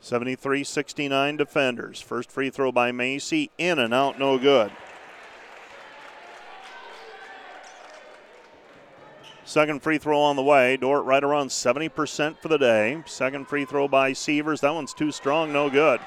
73 69 defenders. First free throw by Macy, in and out, no good. Second free throw on the way. Dordt right around 70% for the day. Second free throw by Sievers. That one's too strong, no good.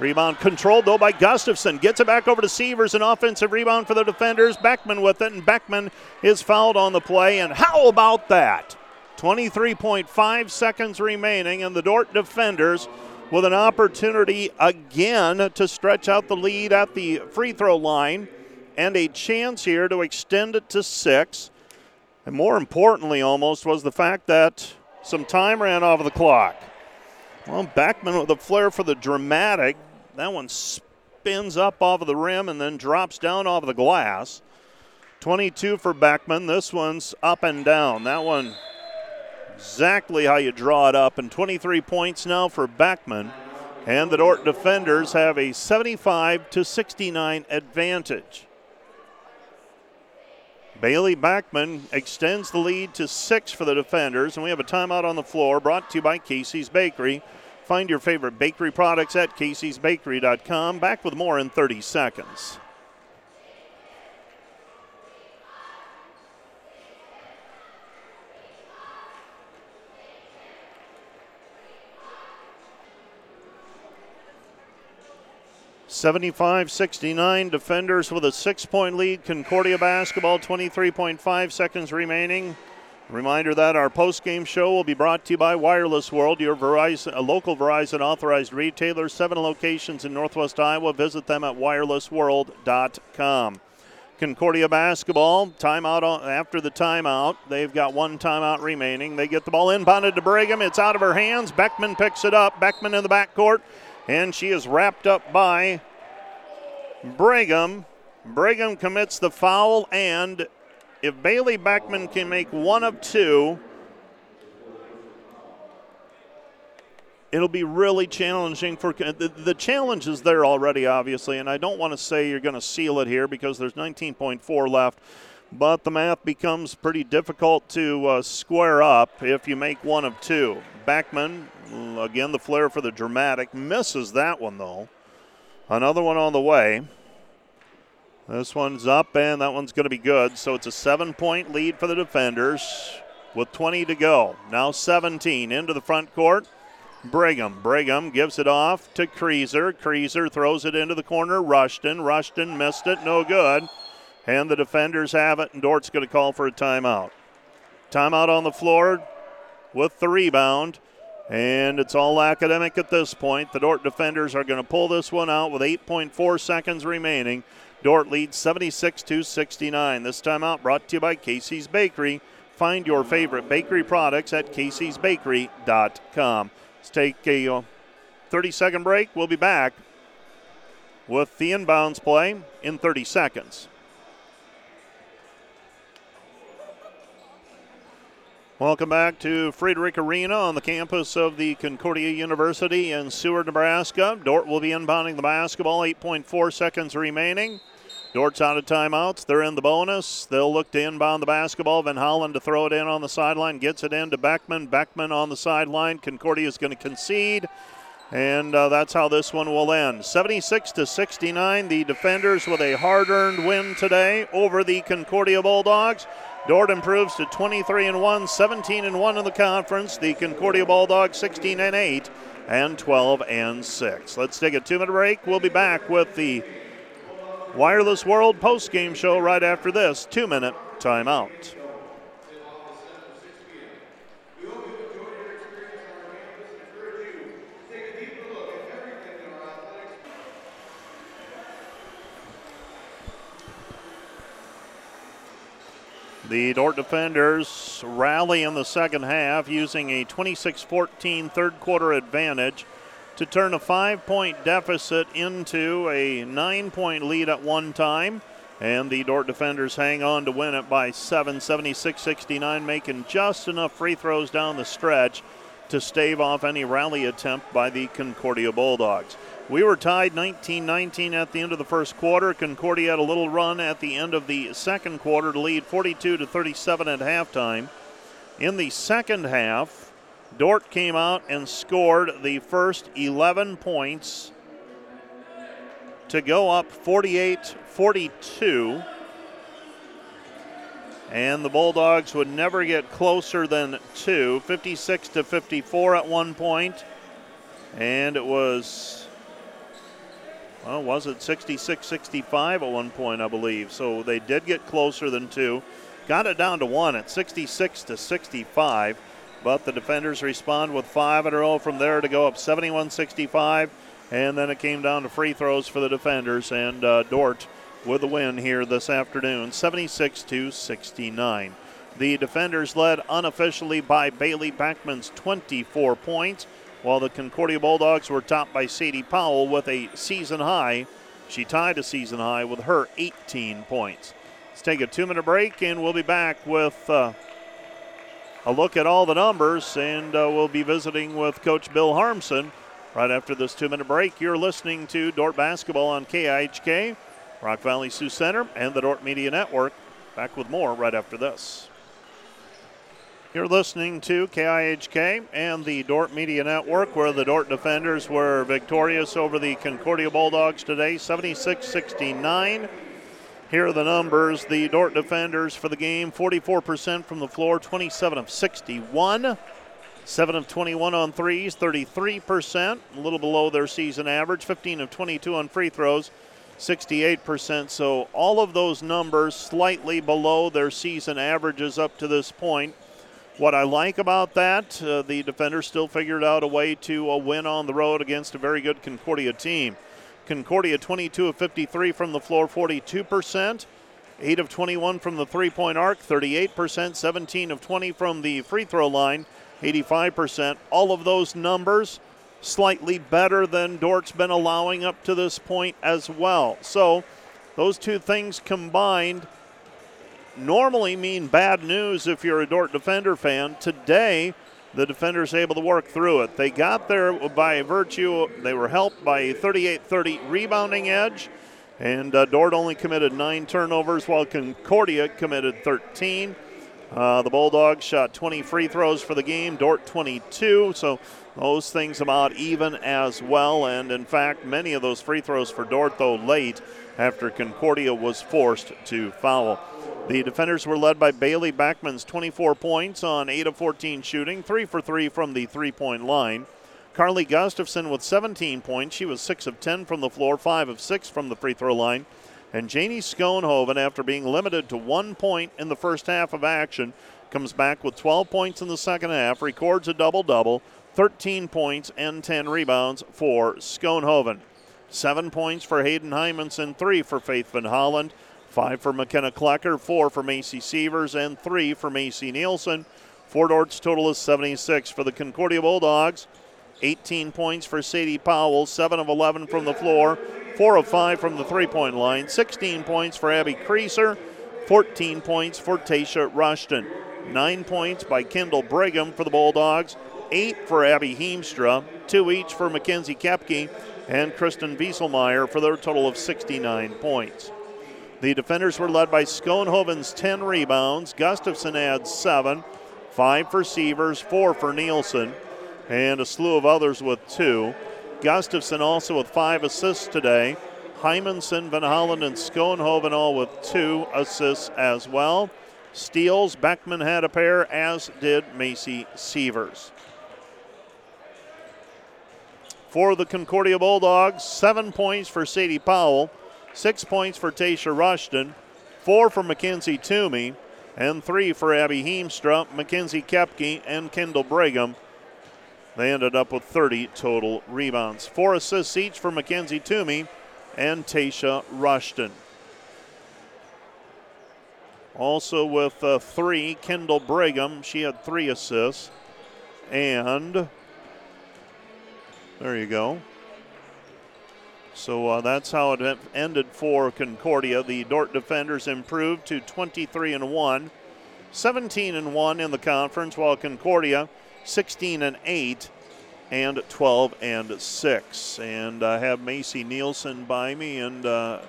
Rebound controlled though by Gustafson. Gets it back over to Sievers. An offensive rebound for the defenders. Beckman with it, and Beckman is fouled on the play. And how about that? 23.5 seconds remaining, and the Dordt defenders with an opportunity again to stretch out the lead at the free throw line and a chance here to extend it to six. And more importantly, almost, was the fact that some time ran off of the clock. Well, Beckman with a flair for the dramatic that one spins up off of the rim and then drops down off of the glass. 22 for Beckman. This one's up and down. That one exactly how you draw it up. And 23 points now for Beckman. And the Dordt defenders have a 75 to 69 advantage. Bailey Beckman extends the lead to six for the defenders, and we have a timeout on the floor brought to you by Casey's Bakery. Find your favorite bakery products at caseysbakery.com. Back with more in 30 seconds. Seventy-five, sixty-nine. Defenders with a six-point lead. Concordia basketball. Twenty-three point five seconds remaining. Reminder that our post-game show will be brought to you by Wireless World, your Verizon, a local Verizon authorized retailer. Seven locations in Northwest Iowa. Visit them at wirelessworld.com. Concordia basketball timeout after the timeout. They've got one timeout remaining. They get the ball inbounded to Brigham. It's out of her hands. Beckman picks it up. Beckman in the backcourt, and she is wrapped up by Brigham. Brigham commits the foul, and if Bailey Beckman can make one of two, it'll be really challenging for the, the challenge is there already obviously and i don't want to say you're going to seal it here because there's 19.4 left but the math becomes pretty difficult to uh, square up if you make one of two. Beckman again the flair for the dramatic misses that one though. Another one on the way this one's up, and that one's going to be good. So it's a seven point lead for the defenders with 20 to go. Now 17 into the front court. Brigham. Brigham gives it off to Creaser. Creaser throws it into the corner. Rushton. Rushton missed it. No good. And the defenders have it, and Dordt's going to call for a timeout. Timeout on the floor with the rebound. And it's all academic at this point. The Dordt defenders are going to pull this one out with 8.4 seconds remaining. Dordt leads 76 to 69. This time out brought to you by Casey's Bakery. Find your favorite bakery products at caseysbakery.com. Let's take a uh, 30 second break. We'll be back with the inbounds play in 30 seconds. Welcome back to Friedrich Arena on the campus of the Concordia University in Seward, Nebraska. Dordt will be inbounding the basketball, 8.4 seconds remaining. Dordt's out of timeouts. They're in the bonus. They'll look to inbound the basketball. Van Hollen to throw it in on the sideline. Gets it in to Beckman. Beckman on the sideline. Concordia is going to concede. And uh, that's how this one will end. 76 to 69. The defenders with a hard-earned win today over the Concordia Bulldogs. Dordt improves to 23 and 1, 17 and 1 in the conference. The Concordia Bulldogs 16 and 8 and 12 and 6. Let's take a 2-minute break. We'll be back with the Wireless World post game show right after this two minute timeout. The Dordt defenders rally in the second half using a 26 14 third quarter advantage to turn a five point deficit into a nine point lead at one time. And the Dordt defenders hang on to win it by 7, 76 69, making just enough free throws down the stretch to stave off any rally attempt by the Concordia Bulldogs. We were tied 19 19 at the end of the first quarter. Concordia had a little run at the end of the second quarter to lead 42 to 37 at halftime. In the second half, Dordt came out and scored the first 11 points to go up 48 42. And the Bulldogs would never get closer than two, 56 to 54 at one point. And it was, well, was it 66 65 at one point, I believe. So they did get closer than two. Got it down to one at 66 to 65. But the defenders respond with five in a row from there to go up 71 65. And then it came down to free throws for the defenders. And uh, Dordt with a win here this afternoon, 76 to 69. The defenders led unofficially by Bailey Beckman's 24 points, while the Concordia Bulldogs were topped by Sadie Powell with a season high. She tied a season high with her 18 points. Let's take a two minute break and we'll be back with uh, a look at all the numbers and uh, we'll be visiting with Coach Bill Harmsen right after this two minute break. You're listening to Dordt Basketball on KIHK. Rock Valley Sioux Center, and the Dordt Media Network. Back with more right after this. You're listening to KIHK and the Dordt Media Network, where the Dordt defenders were victorious over the Concordia Bulldogs today, 76 69. Here are the numbers. The Dordt defenders for the game 44% from the floor, 27 of 61. 7 of 21 on threes, 33%, a little below their season average, 15 of 22 on free throws, 68%. So all of those numbers slightly below their season averages up to this point. What I like about that, uh, the defenders still figured out a way to uh, win on the road against a very good Concordia team. Concordia 22 of 53 from the floor, 42%. 8 of 21 from the three point arc, 38%. 17 of 20 from the free throw line, 85%. All of those numbers slightly better than Dordt's been allowing up to this point as well. So, those two things combined normally mean bad news if you're a Dordt Defender fan. Today, the defenders able to work through it. They got there by virtue, they were helped by a 38 30 rebounding edge, and uh, Dordt only committed nine turnovers while Concordia committed 13. Uh, the Bulldogs shot 20 free throws for the game, Dordt 22. So those things about even as well. And in fact, many of those free throws for Dordt, though, late after Concordia was forced to foul. The defenders were led by Bailey Beckman's 24 points on 8 of 14 shooting, 3 for 3 from the three point line. Carly Gustafson with 17 points. She was 6 of 10 from the floor, 5 of 6 from the free throw line. And Janie Schoenhoven, after being limited to one point in the first half of action, comes back with 12 points in the second half, records a double double, 13 points and 10 rebounds for Schoenhoven. Seven points for Hayden Hymanson, three for Faith Van Holland, five for McKenna Klecker, four for Macy Sievers, and three for Macy Nielsen. For Dordt's total is 76 for the Concordia Bulldogs. 18 points for Sadie Powell, 7 of 11 from the floor, 4 of 5 from the three point line, 16 points for Abby Creaser, 14 points for Tasha Rushton, 9 points by Kendall Brigham for the Bulldogs, 8 for Abby Heemstra, 2 each for Mackenzie Kepke and Kristen Wieselmeyer for their total of 69 points. The defenders were led by Schoenhoven's 10 rebounds. Gustafson adds 7, 5 for Sievers, 4 for Nielsen and a slew of others with two. Gustafson also with five assists today. Hymanson, Van Hollen, and Schoenhoven all with two assists as well. Steals, Beckman had a pair, as did Macy Sievers. For the Concordia Bulldogs, seven points for Sadie Powell, six points for Tasha Rushton, four for Mackenzie Toomey, and three for Abby Heemstra, Mackenzie Kepke, and Kendall Brigham. They ended up with 30 total rebounds. Four assists each for Mackenzie Toomey and Tasha Rushton. Also with uh, three, Kendall Brigham. She had three assists. And there you go. So uh, that's how it ended for Concordia. The Dordt defenders improved to 23 and 1, 17 and 1 in the conference, while Concordia 16 and 8 and 12 and 6. And I have Macy Nielsen by me, and uh,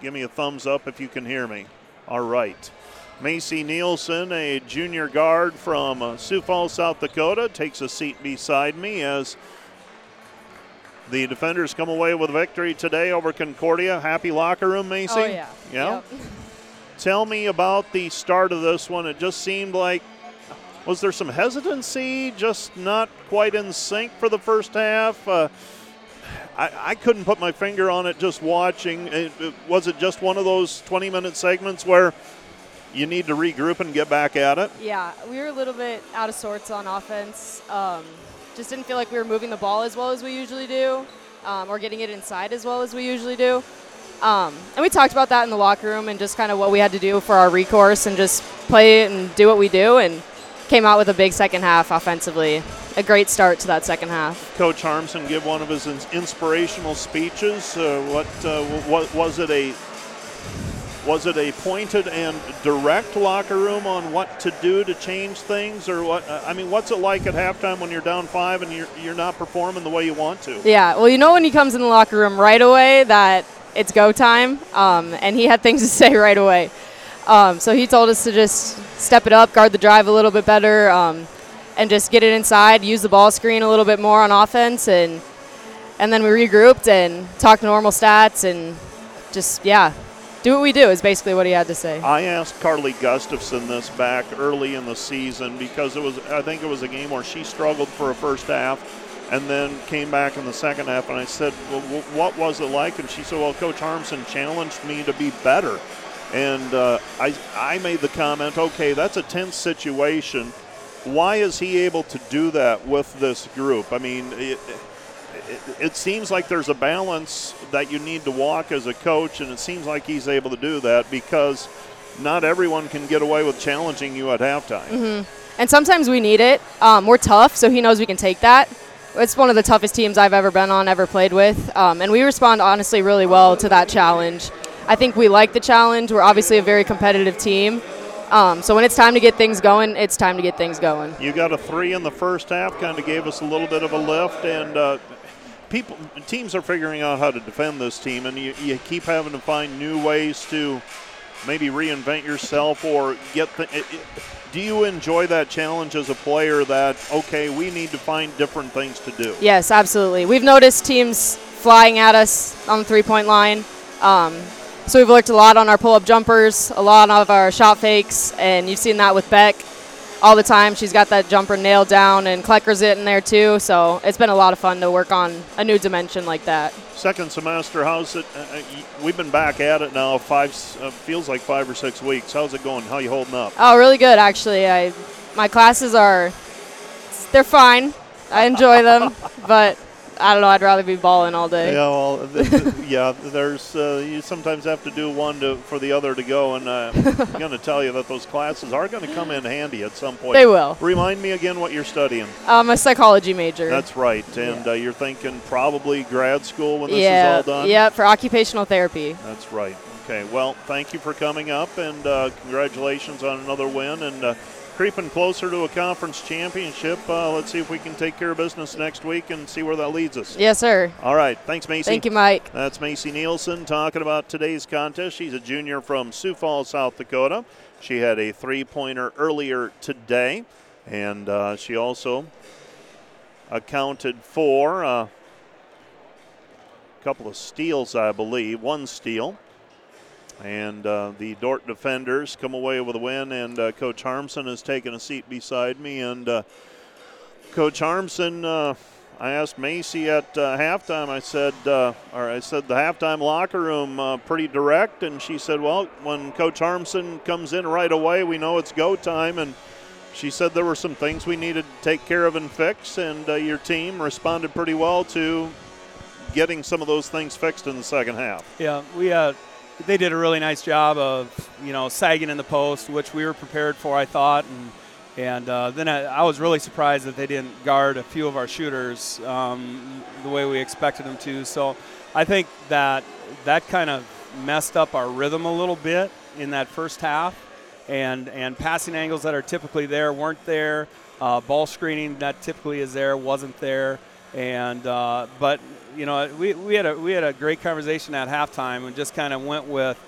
give me a thumbs up if you can hear me. All right. Macy Nielsen, a junior guard from uh, Sioux Falls, South Dakota, takes a seat beside me as the defenders come away with victory today over Concordia. Happy locker room, Macy? Oh, yeah. Yeah? Yep. Tell me about the start of this one. It just seemed like was there some hesitancy, just not quite in sync for the first half? Uh, I, I, couldn't put my finger on it just watching. It, it, was it just one of those 20 minute segments where you need to regroup and get back at it? Yeah, we were a little bit out of sorts on offense. Um, just didn't feel like we were moving the ball as well as we usually do um, or getting it inside as well as we usually do. Um, and we talked about that in the locker room and just kind of what we had to do for our recourse and just play and do what we do. And came out with a big second half offensively. A great start to that second half. Coach Harmsen give one of his inspirational speeches. Uh, what, uh, what was it a was it a pointed and direct locker room on what to do to change things, or what? I mean, what's it like at halftime when you're down five and you're you're not performing the way you want to? Yeah, well, you know when he comes in the locker room right away that it's go time, um, and he had things to say right away. Um, so he told us to just step it up, guard the drive a little bit better, um, and just get it inside, use the ball screen a little bit more on offense, and and then we regrouped and talked normal stats and just yeah, do what we do is basically what he had to say. I asked Carly Gustafson this back early in the season because it was I think it was a game where she struggled for a first half and then came back in the second half and I said, "Well, what was it like?" And she said, "Well, Coach Harmsen challenged me to be better." And uh, I, I made the comment, okay, that's a tense situation. Why is he able to do that with this group? I mean, it, it, it, seems like there's a balance that you need to walk as a coach, and it seems like he's able to do that because not everyone can get away with challenging you at halftime. Mm-hmm. And sometimes we need it. Um, we're tough, so he knows we can take that. It's one of the toughest teams I've ever been on, ever played with, um, and we respond honestly really well to that challenge. I think we like the challenge. We're obviously a very competitive team. Um, so when it's time to get things going, it's time to get things going. You got a three in the first half, kind of gave us a little bit of a lift, and uh, people teams are figuring out how to defend this team, and you, you keep having to find new ways to maybe reinvent yourself or get the. It, do you enjoy that challenge as a player? That okay, we need to find different things to do. Yes, absolutely. We've noticed teams flying at us on the three-point line. Um, so we've worked a lot on our pull-up jumpers, a lot of our shot fakes, and you've seen that with Beck all the time. She's got that jumper nailed down, and Klecker's it in there too. So it's been a lot of fun to work on a new dimension like that. Second semester, how's it? Uh, uh we've been back at it now. Five uh, feels like five or six weeks. How's it going? How you holding up? Oh, really good actually. I my classes are they're fine. I enjoy them, but I don't know. I'd rather be balling all day. Yeah, well, th- th- yeah. There's uh, you sometimes have to do one to, for the other to go, and uh, I'm going to tell you that those classes are going to come in handy at some point. They will. Remind me again what you're studying. I'm a psychology major. That's right, and yeah. uh, you're thinking probably grad school when this yeah, is all done. Yeah, for occupational therapy. That's right. Okay. Well, thank you for coming up, and uh, congratulations on another win, and uh, creeping closer to a conference championship. Uh, let's see if we can take care of business next week and see where that leads us. Yes, sir. All right. Thanks, Macy. Thank you, Mike. That's Macy Nielsen talking about today's contest. She's a junior from Sioux Falls, South Dakota. She had a three pointer earlier today, and uh, she also accounted for uh, a couple of steals, I believe, one steal. And uh, the Dordt defenders come away with a win, and uh, Coach Harmsen has taken a seat beside me. And uh, Coach Harmsen, uh, I asked Macy at uh, halftime. I said, uh, or I said the halftime locker room pretty direct, and she said, "Well, when Coach Harmsen comes in right away, we know it's go time." And she said there were some things we needed to take care of and fix, and your team responded pretty well to getting some of those things fixed in the second half. Yeah, we uh, they did a really nice job of you know sagging in the post, which we were prepared for, I thought, and and uh, then I, I, was really surprised that they didn't guard a few of our shooters um, the way we expected them to. So I think that that kind of messed up our rhythm a little bit in that first half, and and passing angles that are typically there weren't there. Uh, ball screening that typically is there wasn't there, and uh, but you know we, we had a we had a great conversation at halftime and just kind of went with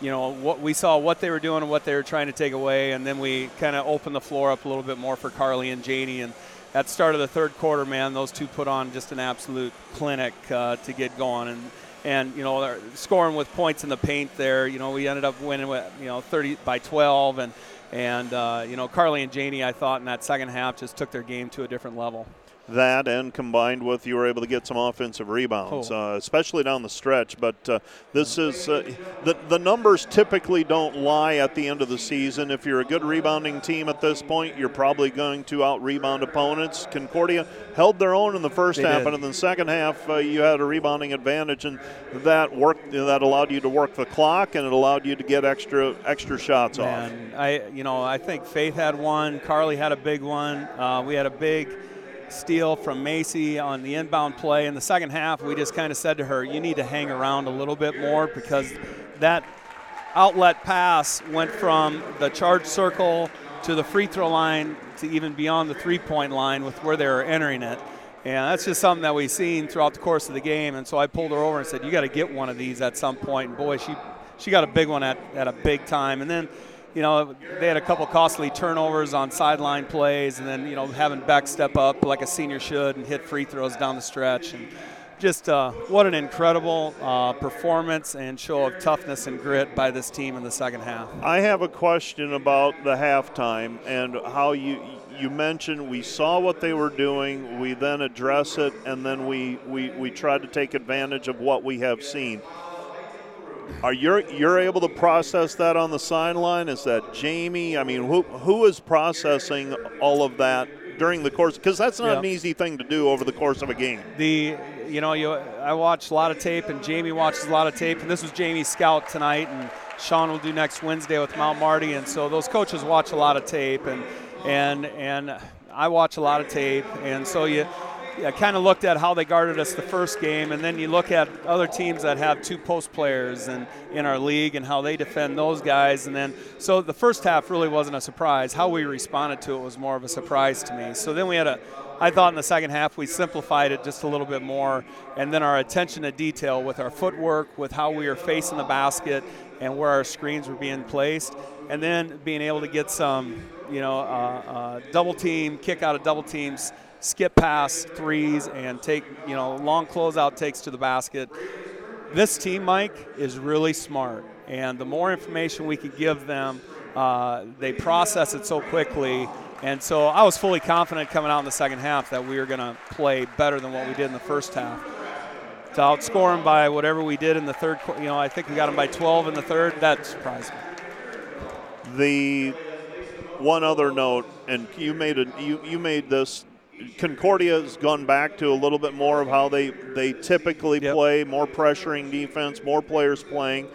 you know what we saw what they were doing and what they were trying to take away, and then we kind of opened the floor up a little bit more for Carly and Janie. And at the start of the third quarter, man, those two put on just an absolute clinic uh, to get going. And and you know scoring with points in the paint there. You know we ended up winning with you know 30 by 12, and and uh, you know Carly and Janie, I thought in that second half just took their game to a different level that and combined with you were able to get some offensive rebounds, uh, especially down the stretch. But uh, this is uh, the the numbers typically don't lie at the end of the season. If you're a good rebounding team at this point, you're probably going to out rebound opponents. Concordia held their own in the first they half, did. and in the second half, uh, you had a rebounding advantage, and that worked. That allowed you to work the clock, and it allowed you to get extra extra shots Man, off. I you know I think Faith had one, Carly had a big one, uh, we had a big steal from Macy on the inbound play. In the second half, we just kind of said to her, you need to hang around a little bit more because that outlet pass went from the charge circle to the free throw line to even beyond the three point line with where they were entering it. And that's just something that we've seen throughout the course of the game. And so I pulled her over and said, You got to get one of these at some point. And boy, she, she got a big one at, at a big time. And then you know, they had a couple costly turnovers on sideline plays, and then you know having Beck step up like a senior should and hit free throws down the stretch, and just uh, what an incredible uh, performance and show of toughness and grit by this team in the second half. I have a question about the halftime and how you you mentioned we saw what they were doing, we then address it, and then we we we tried to take advantage of what we have seen. Are you you're able to process that on the sideline? Is that Jamie? I mean, who who is processing all of that during the course? Because that's not an easy thing to do over the course of a game. The you know you I watch a lot of tape, and Jamie watches a lot of tape, and this was Jamie's scout tonight, and Sean will do next Wednesday with Mount Marty, and so those coaches watch a lot of tape, and and and I watch a lot of tape, and so you I kind of looked at how they guarded us the first game, and then you look at other teams that have two post players and in our league and how they defend those guys. And then, so the first half really wasn't a surprise. How we responded to it was more of a surprise to me. So then we had a, I thought in the second half we simplified it just a little bit more, and then our attention to detail with our footwork, with how we were facing the basket, and where our screens were being placed, and then being able to get some, you know, uh, uh, double team, kick out of double teams skip pass threes and take, you know, long closeout takes to the basket. This team, Mike, is really smart. And the more information we could give them, uh, they process it so quickly. And so I was fully confident coming out in the second half that we were going to play better than what we did in the first half. To outscore them by whatever we did in the third, you know, I think we got them by 12 in the third. That surprised me. The one other note, and you made a you, you made this Concordia has gone back to a little bit more of how they, they typically yep. play, more pressuring defense, more players playing.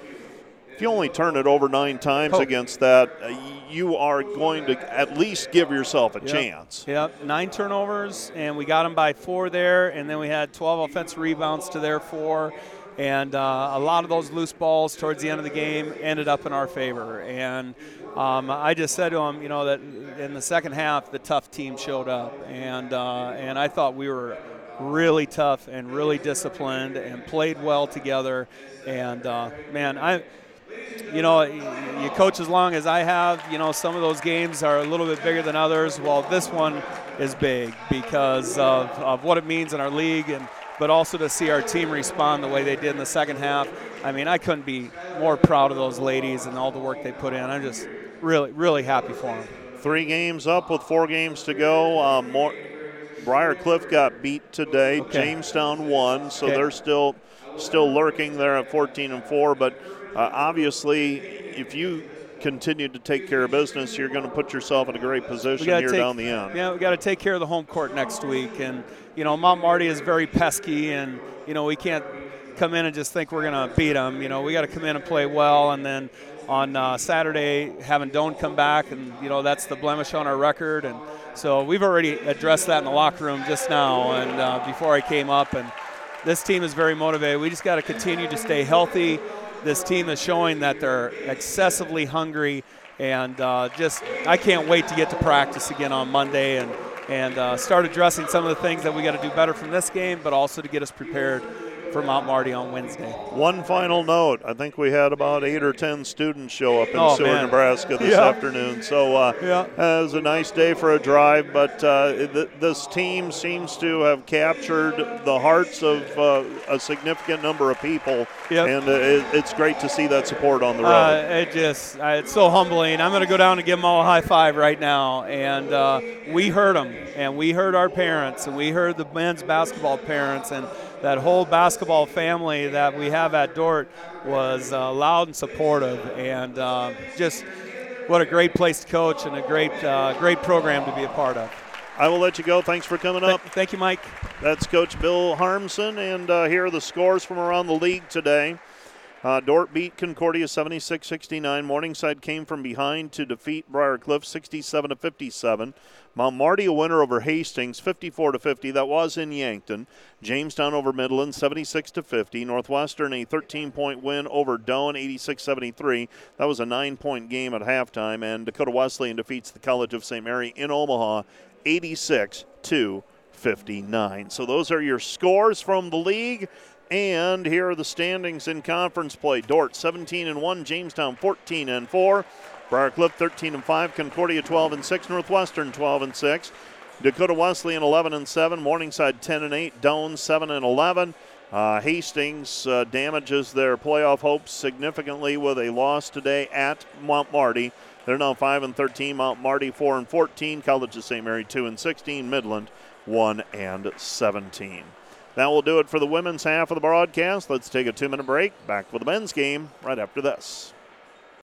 If you only turn it over nine times oh. against that, uh, you are going to at least give yourself a yep. chance. Yep, nine turnovers, and we got them by four there, and then we had 12 offensive rebounds to their four. And uh, a lot of those loose balls towards the end of the game ended up in our favor. And um, I just said to him, you know, that in the second half, the tough team showed up, and uh, and I thought we were really tough and really disciplined and played well together. And uh, man, I, you know, you coach as long as I have. You know, some of those games are a little bit bigger than others. Well, this one is big because of, of what it means in our league and but also to see our team respond the way they did in the second half. I mean, I couldn't be more proud of those ladies and all the work they put in. I'm just really, really happy for them. Three games up with four games to go. Um, more, Briar Cliff got beat today. Okay. Jamestown won, so okay. they're still still lurking there at 14 and four. But uh, obviously, if you continue to take care of business, you're going to put yourself in a great position here take, down the end. Yeah, we got to take care of the home court next week, and you know Mount Marty is very pesky, and you know we can't come in and just think we're going to beat them. You know, we got to come in and play well, and then on uh, Saturday having Doane come back, and you know that's the blemish on our record, and so we've already addressed that in the locker room just now, and uh, before I came up, and this team is very motivated. We just got to continue to stay healthy. This team is showing that they're excessively hungry, and uh, just I can't wait to get to practice again on Monday and and uh, start addressing some of the things that we got to do better from this game, but also to get us prepared for Mount Marty on Wednesday. One final note: I think we had about eight or ten students show up in Oh, Seward, man. Nebraska this Yeah. afternoon. So uh, Yeah. it was a nice day for a drive. But uh, th- this team seems to have captured the hearts of uh, a significant number of people, Yep. and uh, it, it's great to see that support on the road. Uh, it just, uh, it's so humbling. I'm going to go down and give them all a high five right now. And uh, we heard them, and we heard our parents, and we heard the men's basketball parents, and that whole basketball family that we have at Dordt was uh, loud and supportive, and uh, just what a great place to coach and a great, uh, great program to be a part of. I will let you go. Thanks for coming up. Th- thank you, Mike. That's Coach Bill Harmsen, and uh, here are the scores from around the league today. Uh, Dordt beat Concordia 76 69. Morningside came from behind to defeat Briar Cliff 67 57. Mount Marty a winner over Hastings 54 50. That was in Yankton. Jamestown over Midland 76 50. Northwestern a 13 point win over Doane 86 73. That was a nine point game at halftime. And Dakota Wesleyan defeats the College of St. Mary in Omaha 86 2 59. So those are your scores from the league. And here are the standings in conference play. Dordt 17 and 1, Jamestown 14 and 4, Briar Cliff 13 and 5, Concordia 12 and 6, Northwestern 12 and 6, Dakota Wesleyan 11 and 7, Morningside 10 and 8, Doane 7 and 11. Uh, Hastings uh, damages their playoff hopes significantly with a loss today at Mount Marty. They're now 5 and 13. Mount Marty 4 and 14. College of St. Mary 2 and 16. Midland 1 and 17. That will do it for the women's half of the broadcast. Let's take a two minute break. Back with the men's game right after this.